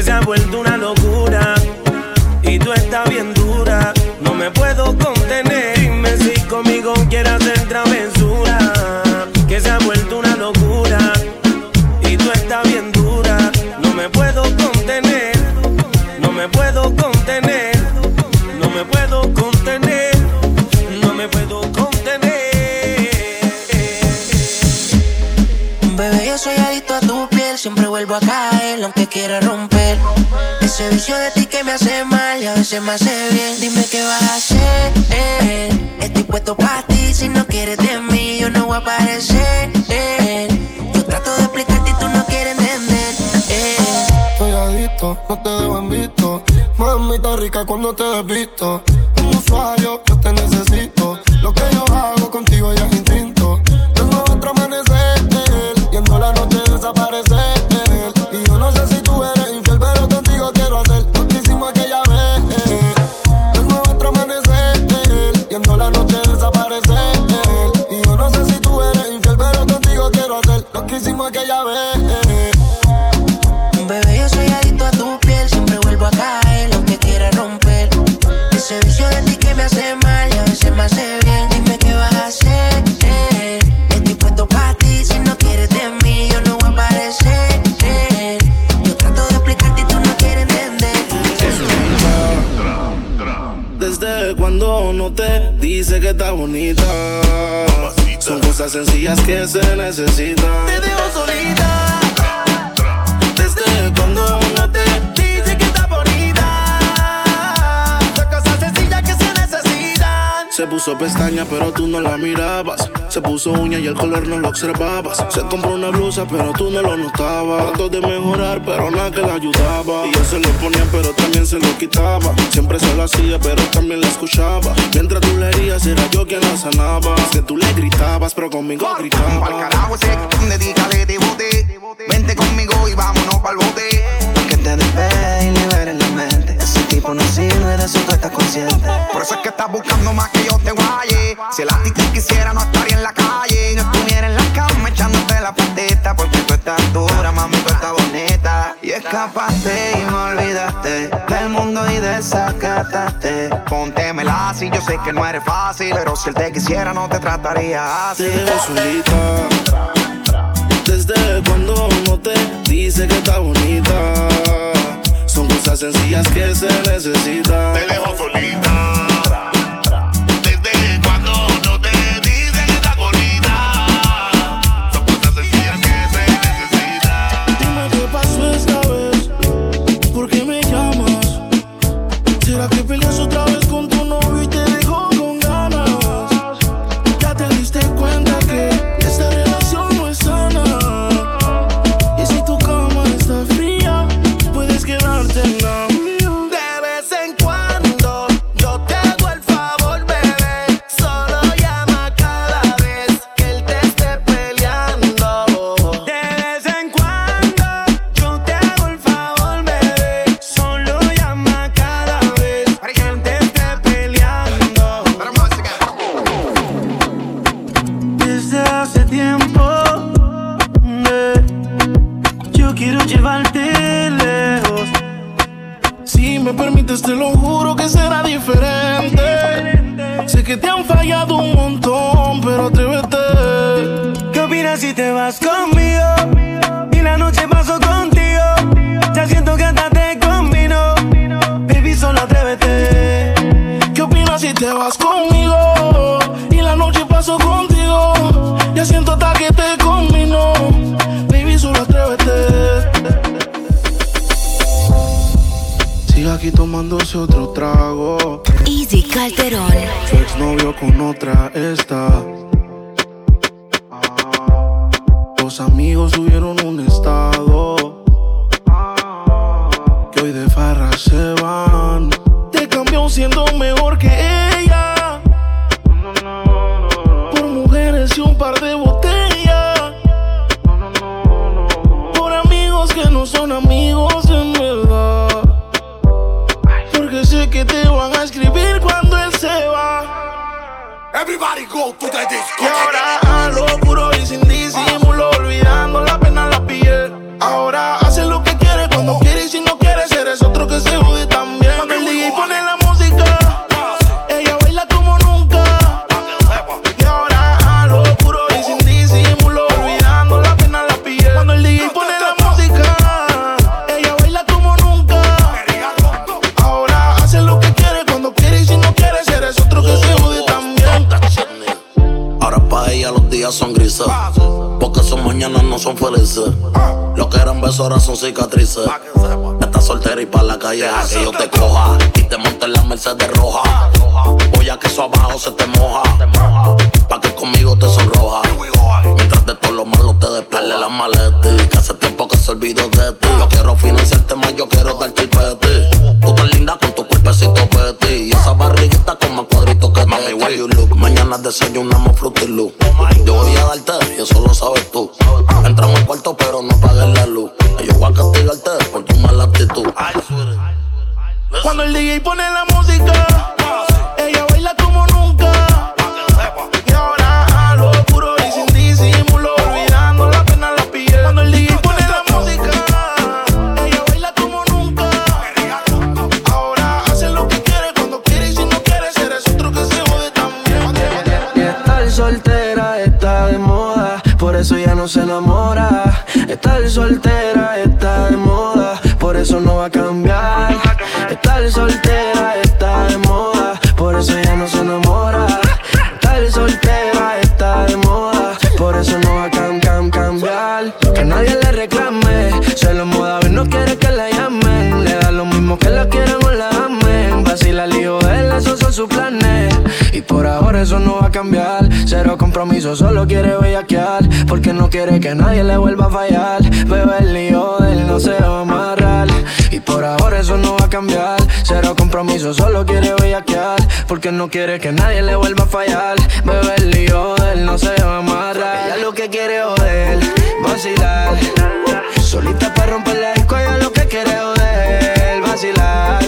Que se ha vuelto una locura. Y tú estás bien dura. No me puedo contener. Dime si conmigo quieres hacer travesura. Que se ha vuelto una locura. Y tú estás bien dura. No me puedo contener. No me puedo contener. No me puedo contener. No me puedo contener. Bebé, yo soy adicto a tu piel, siempre vuelvo a caer, aunque quiera. Ese vicio de ti que me hace mal y a veces me hace bien. Dime qué vas a hacer. eh. Estoy puesto para ti, si no quieres de mí, yo no voy a aparecer. eh. Yo trato de explicarte y tú no quieres entender. eh. Adicto, no te dejo en visto. Mamita rica cuando te despisto. Un usuario, yo te necesito. Sencillas que se necesitan. Puso pestaña, pero tú no la mirabas. Se puso uña y el color no lo observabas. Se compró una blusa, pero tú no lo notabas. Trató de mejorar, pero nada que la ayudaba. Y yo se lo ponía, pero también se lo quitaba. Siempre se lo hacía, pero también la escuchaba. Mientras tú le herías, era yo quien la sanaba. Es que tú le gritabas, pero conmigo gritaba. Pa'l carajo ese dedícale de bote. Vente conmigo y vámonos pa'l bote. Que te despegue y libere la mente. Ese tipo no sirve, de eso tú estás consciente. Por eso es que estás buscando más que yo te guaye. Si el ti te quisiera, no estaría en la calle. No estuviera en la cama echándote la patita. Porque tú estás dura, mami, tú estás bonita. Y escapaste y me olvidaste del mundo y desacataste. Póntemela así, yo sé que no eres fácil. Pero si él te quisiera, no te trataría así. Te solita. Desde cuando no te dice que está bonita. Cosas sencillas que se necesitan. Te dejo solita. Mañanas no son felices. Lo que eran besos ahora son cicatrices. Estás soltera y pa' la calle a que yo te coja. Y te monte en la Mercedes roja. Voy a que eso abajo se te moja. Pa' que conmigo te sonroja. Mientras de todo lo malo te despele la maleta. Que hace tiempo que se olvidó de ti. Yo quiero financiarte más, yo quiero darte el peti. Tú tan linda con tu cuerpecito peti. Y esa barriguita con más cuadritos que Mami, where you look? Mañana desayunamos fruity loop. Yo voy a darte y eso lo sabes tú. Entramos al cuarto pero no apagues la luz. Yo voy a castigarte por tu mala actitud. Cuando el DJ pone la música, se enamora. Estar soltera está de moda, por eso no va a cambiar. Estar soltera está de moda, por eso ya no se enamora. Estar soltera está de moda, por eso no va a cam, cam, cambiar. Que nadie le reclame, se lo moda, ver, no quiere que la llamen. Le da lo mismo que la quieran o la amen. Vacila el hijo de él, esos son sus planes. Y por ahora eso no va a cambiar. Cero compromiso, solo quiere bellaquear. Porque no quiere que nadie le vuelva a fallar. Bebé, el lío de él no se va a amarrar. Y por ahora eso no va a cambiar. Cero compromiso, solo quiere bellaquear. Porque no quiere que nadie le vuelva a fallar. Bebé, el lío de él no se va a amarrar. Ella lo que quiere joder, vacilar. Solita para romper la disco, ella lo que quiere joder, vacilar.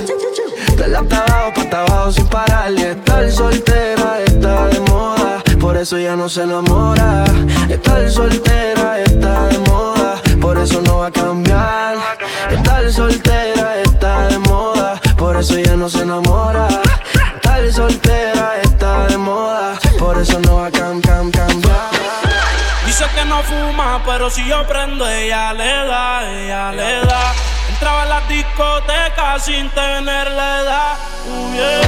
De la hasta abajo, pa' abajo sin parar. Y estar soltera está de moda, por eso ya no se enamora. Estar soltera está de moda, por eso no va a cambiar. Estar soltera está de moda, por eso ya no se enamora. Estar soltera está de moda, por eso no va a cam, cam, cambiar. Dice que no fuma, pero si yo prendo, ella le da, ella le da. Entraba a la discoteca sin tener la edad. Uh, yeah.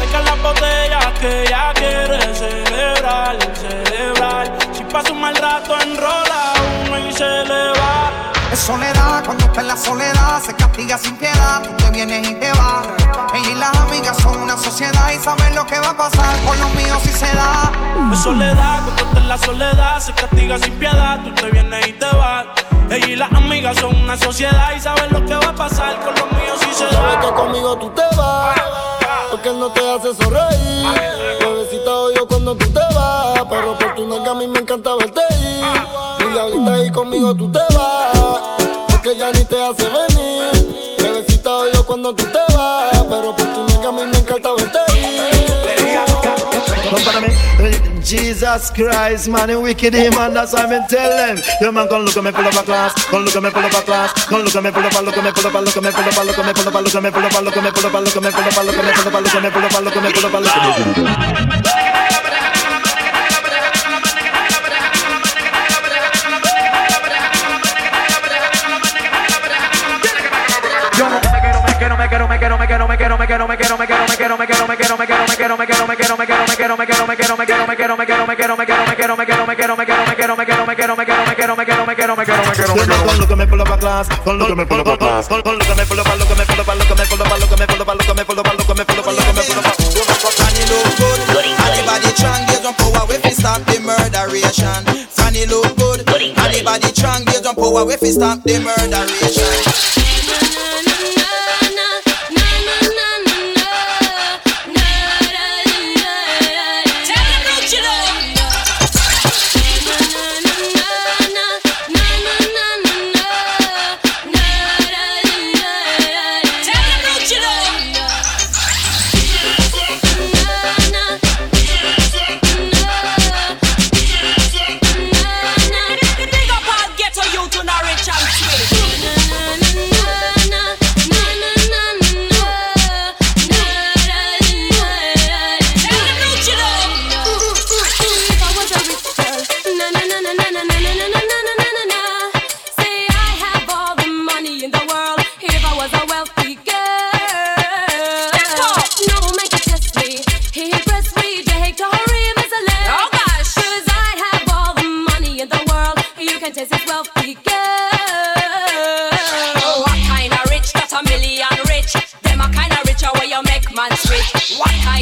Deja las botellas que ella quiere celebrar, celebrar. Si pasa un mal rato, enrola uno y se le va. Es soledad, cuando está en la soledad se castiga sin piedad. Tú te vienes y te vas. Ella y las amigas son una sociedad y saben lo que va a pasar. Con los míos si se da. Es soledad, cuando está en la soledad se castiga sin piedad. Tú te vienes y te vas. Ella y las amigas son una sociedad y saben lo que va a pasar. Con los míos si se Sabes da. que conmigo tú te vas, porque él no te hace sonreír. Bebecita odio cuando tú te vas, pero por tu nalga a mí me encanta verte ir. Diablita y conmigo tú te vas, porque ya ni te hace venir. Bebecita odio cuando tú te vas, pero por tu nalga a mí me encanta verte Jesus Christ, man, you wicked man, that's why I'm tell them. Your man look me full of a class, come look me full of a class, come look me full of a look at me full of a look at me full of a look at me full of a look at me full of a look at me full of a look at me full of a look Fanny look good, me, the me, strong, me, jump me, with me, stop me, murderation. Why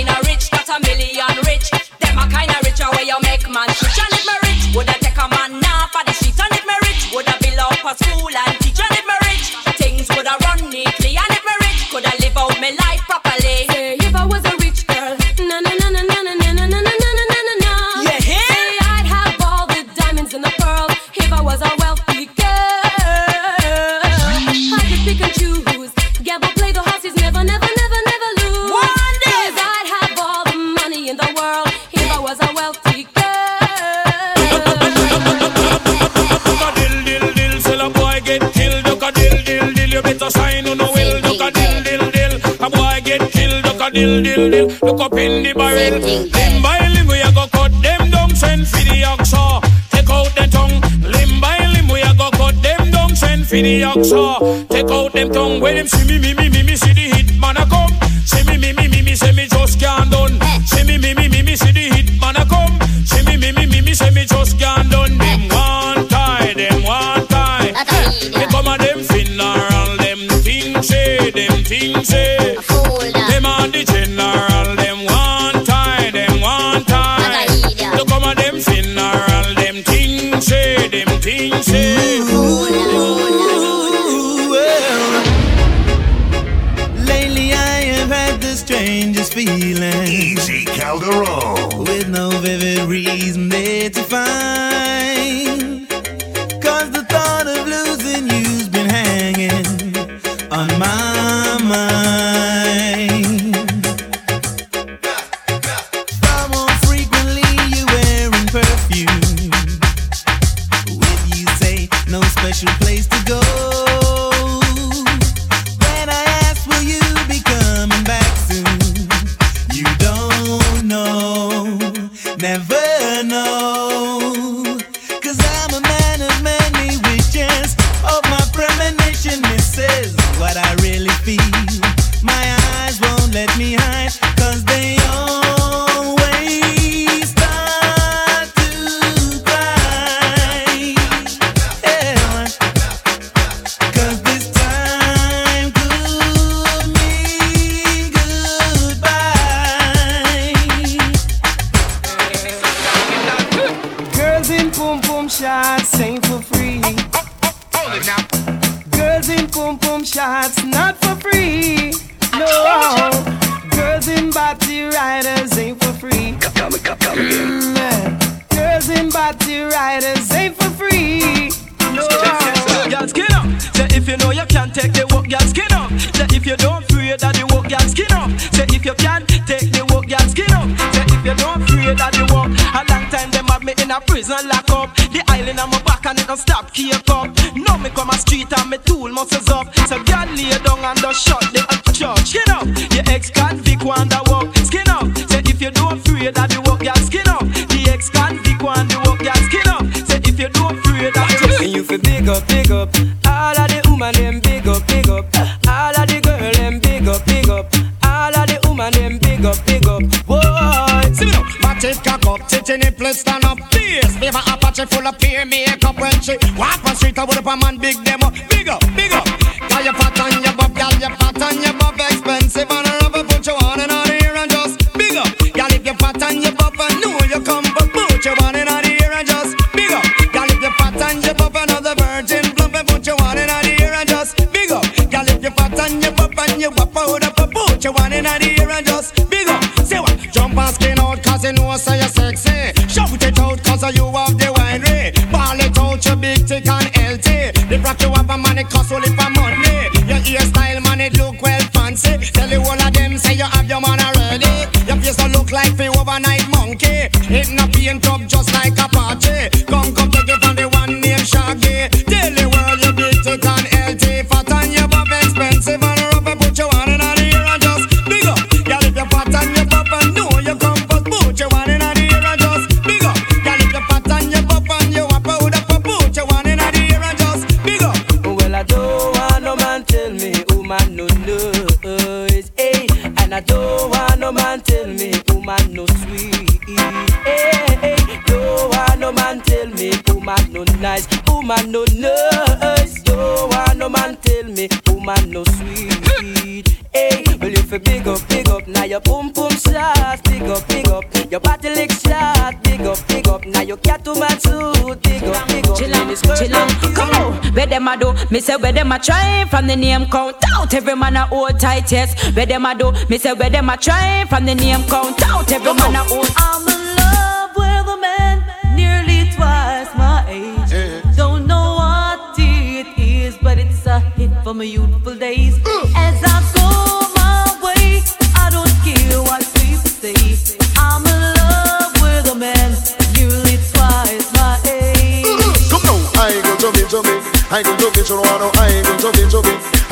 dill dill dill, look up in the barrel. Limb by limb we a go cut them down, send for the oxa. Take out the tongue. Limb by limb we a go cut them down, send for the oxa. Take out them tongue. When them see me me me me me see the hit man a come. See me me me me me say me just can't done. See me me me me me see the hit man a come. See me me me me me say me just can't done. Them one tie, them one tie. They come a them funeral, them things say, them things say. Me say where them a try from the name count out. Every man a hold tight, yes. Where them a do? Me say where them a try from the name count out. Every Go man a hold. I'm in love with a man nearly twice my age. Don't know what it is, but it's a hit from my youthful days.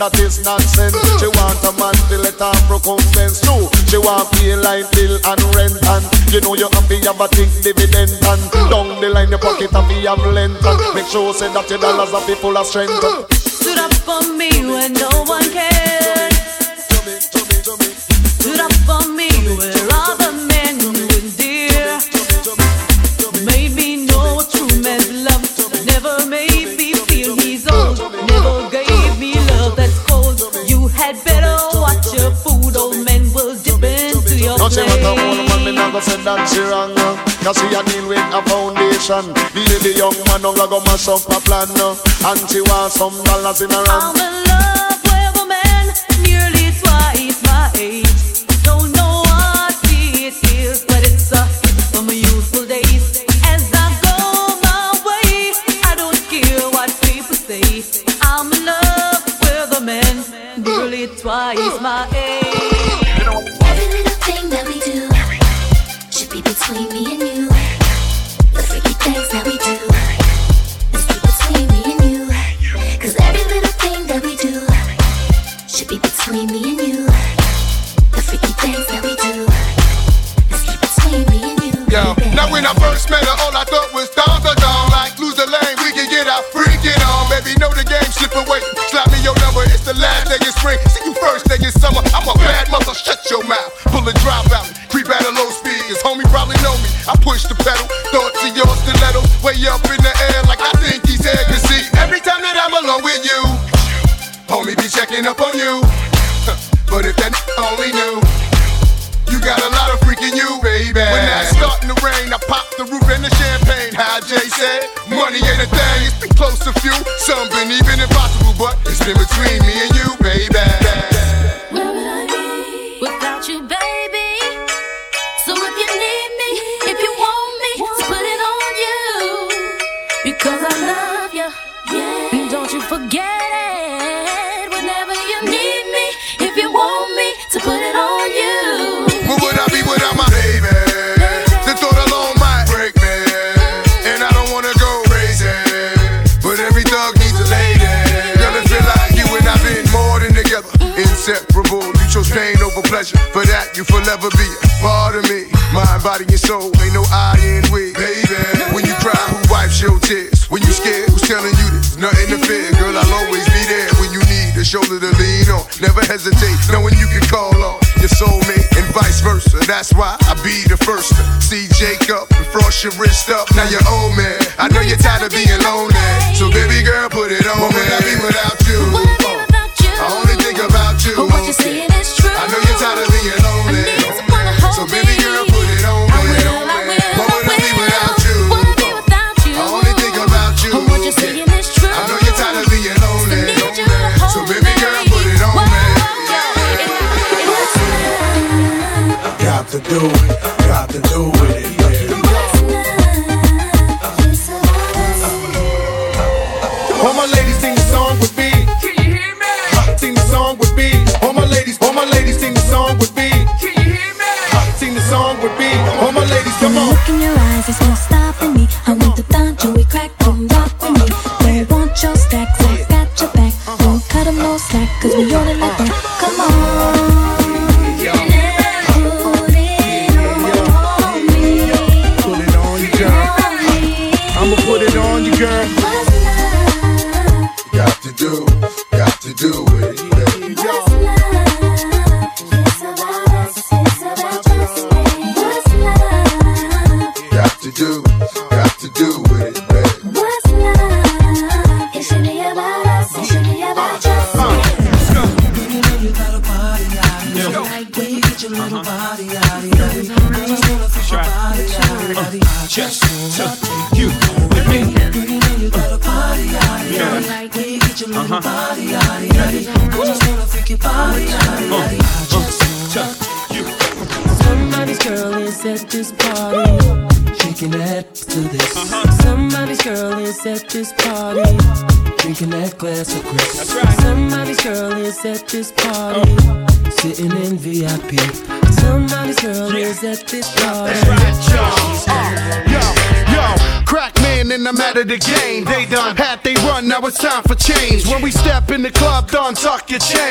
that is nonsense. She want a man to let her recompense. No, she want pay line bill and rent and you know you happy have a think dividend and down the line your pocket happy have length and make sure say that your dollars are full of strength. Stood up for me when no one cares. But she want a old man, me nah go say that she wrong Cause she a deal with a foundation. The little young man don't go mash up a plan And she want some dollars in her hand. in between. hesitate, knowing you can call on your soulmate and vice versa. That's why I be the first to see Jacob and frost your wrist up. Now you're old man. I know you're tired of being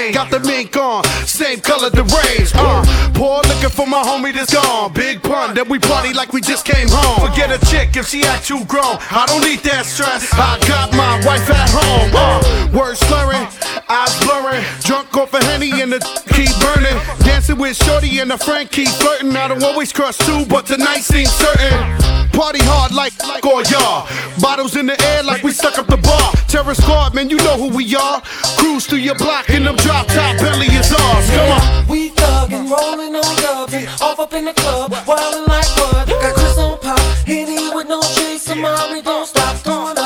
chain, got the mink on, same color the range. Uh, poor looking for my homie that's gone. Big pun that we party like we just came home. Forget a chick if she act too grown. I don't need that stress. I got my wife at home. Uh, words slurring, eyes blurring, drunk off a of henny and the keep burning. Dancing with shorty and a friend keep flirting. I don't always crush two, but tonight seems certain. Party hard like Goyard. Bottles in the air like we stuck up the bar. Terror guard, man, you know who we are. Cruise through your block in them drop top belly is ours. Come on. We thuggin', rollin' on gubbin', off up in the club, wildin' like bud. Got Chris on pop, hitting with no chase, Amari don't stop, throwin'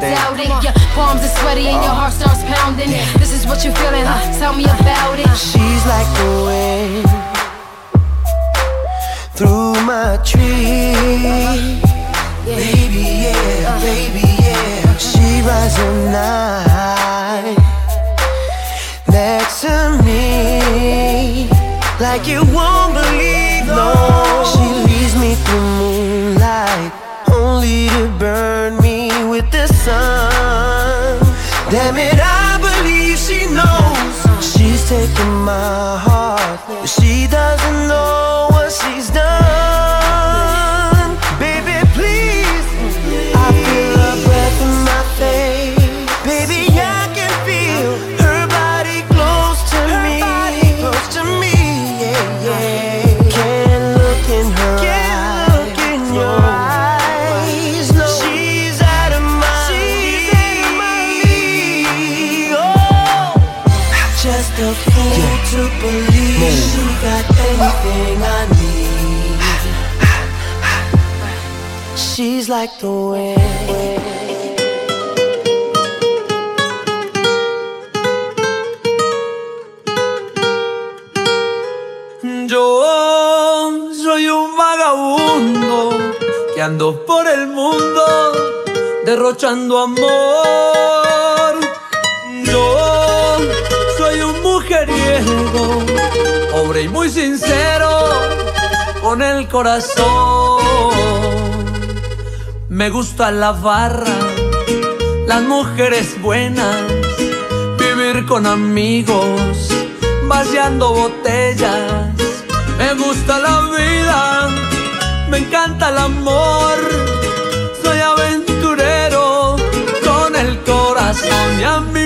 doubt it? Your palms are sweaty and your heart starts pounding. This is what you're feeling, huh? Tell me about it. She's like the wind through my tree. Baby, yeah, baby, yeah. She rides the night next to me like you won't believe. No, my heart, but she doesn't know what she's done. Yo soy un vagabundo que ando por el mundo derrochando amor. Yo soy un mujeriego, pobre y muy sincero, con el corazón. Me gusta la barra, las mujeres buenas, vivir con amigos, vaciando botellas. Me gusta la vida, me encanta el amor. Soy aventurero con el corazón y a mí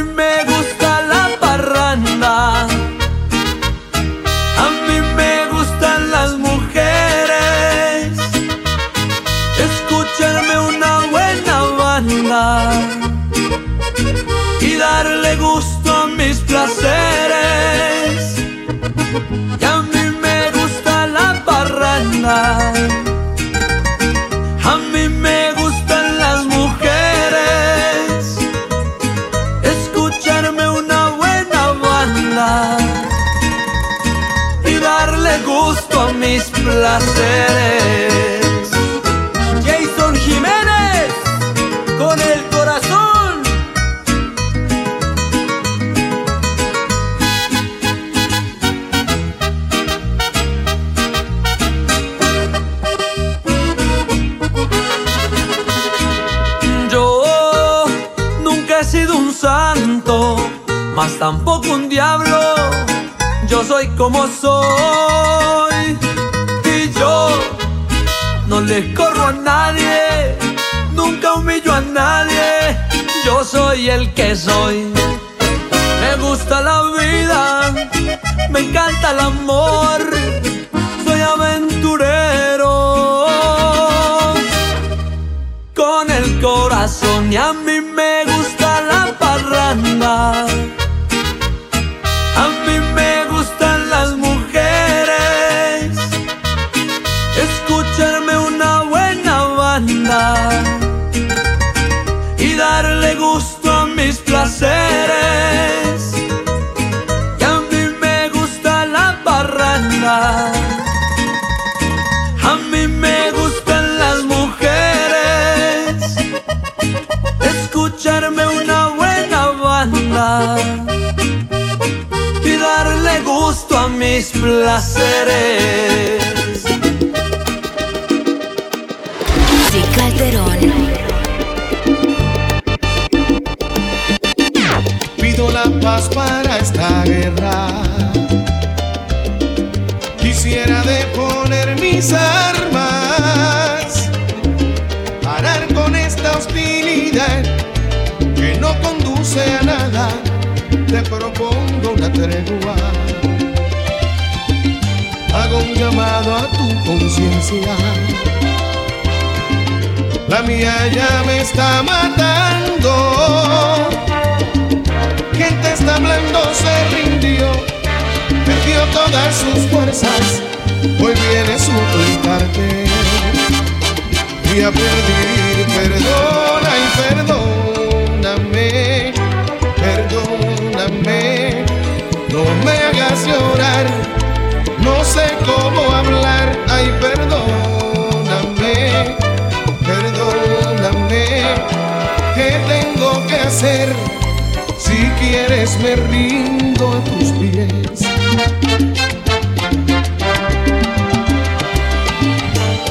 tampoco un diablo. Yo soy como soy y yo no le corro a nadie, nunca humillo a nadie. Yo soy el que soy. Me gusta la vida, me encanta el amor. Placeres. Calderón. Pido la paz para esta guerra. Quisiera deponer mis armas, parar con esta hostilidad que no conduce a nada. Te propongo una tregua. Un llamado a tu conciencia. La mía ya me está matando. Gente está hablando, se rindió, perdió todas sus fuerzas. hoy viene a suplicarte y a pedir perdona y perdóname, perdóname, no me hagas llorar, no sé cómo hablar, ay perdóname, perdóname, ¿qué tengo que hacer? Si quieres me rindo a tus pies.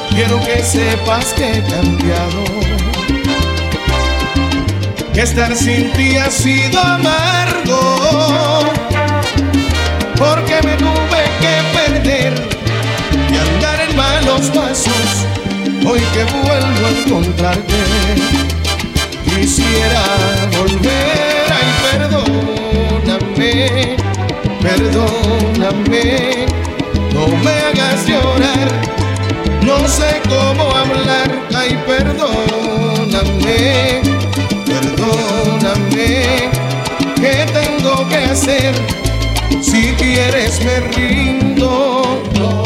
Quiero que sepas que he cambiado. Que estar sin ti ha sido amargo. Porque me tuve malos pasos. Hoy que vuelvo a encontrarte, quisiera volver. Ay, perdóname, perdóname. No me hagas llorar. No sé cómo hablar, ay perdóname, perdóname, ¿qué tengo que hacer? Si quieres me rindo.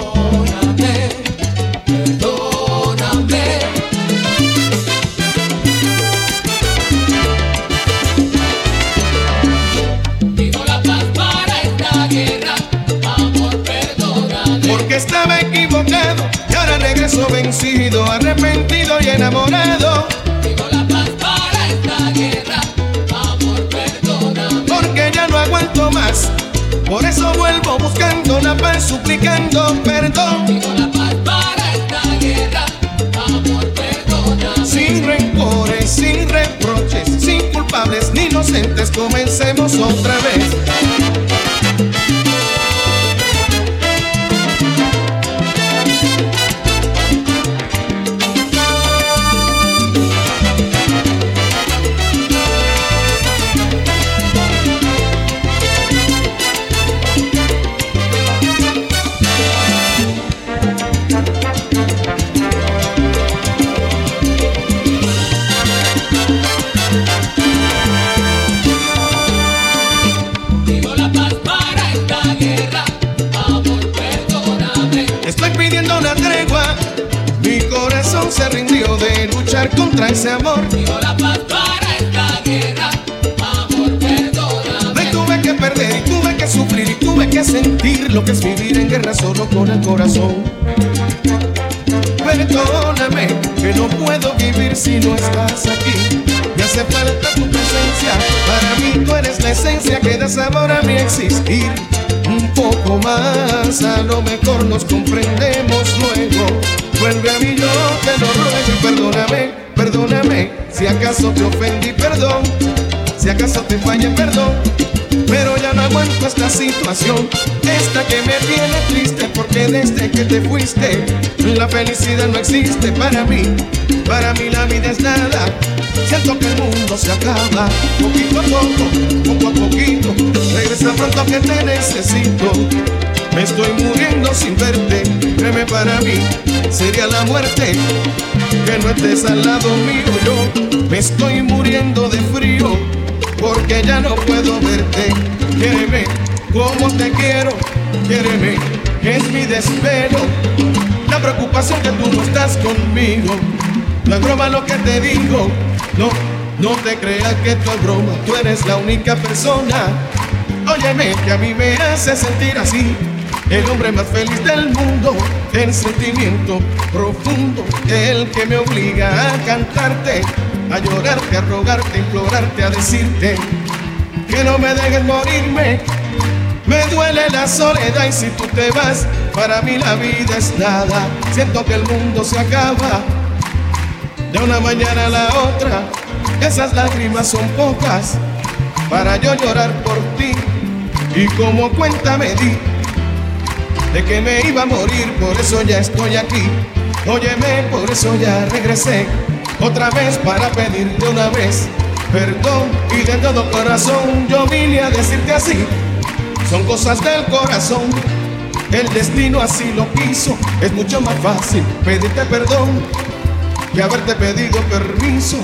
Arrepentido y enamorado. Digo la paz para esta guerra, amor, perdóname. Porque ya no aguanto más. Por eso vuelvo buscando la paz, suplicando perdón. Digo la paz para esta guerra, amor, perdóname. Sin rencores, sin reproches, sin culpables ni inocentes, comencemos otra vez. Se rindió de luchar contra ese amor. Digo la paz para esta guerra, amor, perdóname. Me tuve que perder y tuve que sufrir y tuve que sentir lo que es vivir en guerra solo con el corazón. Perdóname que no puedo vivir si no estás aquí. Me hace falta tu presencia. Para mí tú eres la esencia que da sabor a mi existir. Un poco más, a lo mejor nos comprendemos luego. Vuelve a mí, yo te lo ruego y perdóname, perdóname. Si acaso te ofendí, perdón. Si acaso te fallé, perdón. Pero ya no aguanto esta situación, esta que me tiene triste porque desde que te fuiste la felicidad no existe para mí, para mí la vida es nada. Siento que el mundo se acaba, poquito a poco, poco a poquito. Regresa pronto que te necesito. Me estoy muriendo sin verte, créeme para mí sería la muerte que no estés al lado mío. Yo me estoy muriendo de frío porque ya no puedo verte. Quiéreme como te quiero, quiéreme, es mi desvelo. La preocupación que tú no estás conmigo, no es broma lo que te digo. No, no te creas que esto es broma, tú eres la única persona. Óyeme, que a mí me hace sentir así. El hombre más feliz del mundo, el sentimiento profundo, el que me obliga a cantarte, a llorarte, a rogarte, a implorarte, a decirte que no me dejes morirme. Me duele la soledad y si tú te vas, para mí la vida es nada. Siento que el mundo se acaba de una mañana a la otra. Esas lágrimas son pocas para yo llorar por ti. Y como cuenta me di de que me iba a morir, por eso ya estoy aquí. Óyeme, por eso ya regresé otra vez para pedirte una vez perdón y de todo corazón yo vine a decirte así. Son cosas del corazón, el destino así lo quiso. Es mucho más fácil pedirte perdón que haberte pedido permiso.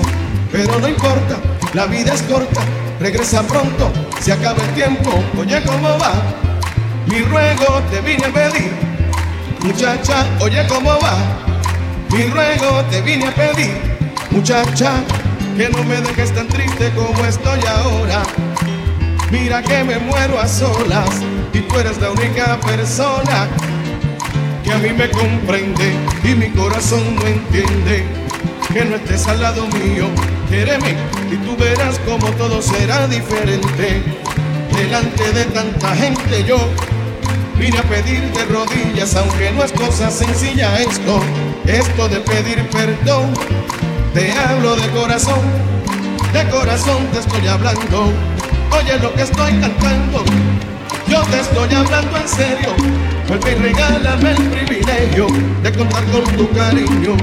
Pero no importa, la vida es corta, regresa pronto, se acaba el tiempo. Oye, ¿cómo va? Mi ruego te vine a pedir, Muchacha, oye cómo va. Mi ruego te vine a pedir. Muchacha, que no me dejes tan triste como estoy ahora. Mira que me muero a solas y tú eres la única persona que a mí me comprende y mi corazón no entiende que no estés al lado mío. Quéreme y tú verás como todo será diferente. Delante de tanta gente yo vine a pedirte rodillas, aunque no es cosa sencilla esto, esto de pedir perdón. Te hablo de corazón, de corazón te estoy hablando. Oye lo que estoy cantando, yo te estoy hablando en serio. Vuelve y regálame el privilegio de contar con tu cariño.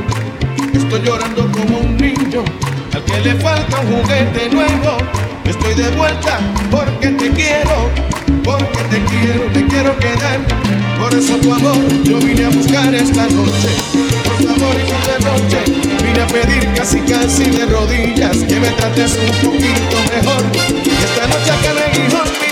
Estoy llorando como un niño al que le falta un juguete nuevo. Estoy de vuelta porque te quiero, porque te quiero, te quiero quedar. Por eso tu amor yo vine a buscar esta noche. Por favor y por de noche vine a pedir casi casi de rodillas que me trates un poquito mejor. Esta noche que me dijo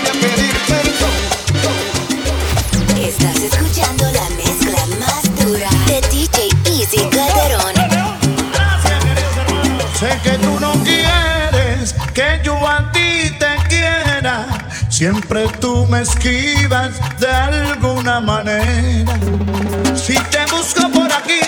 Siempre tú me esquivas de alguna manera. Si te busco por aquí,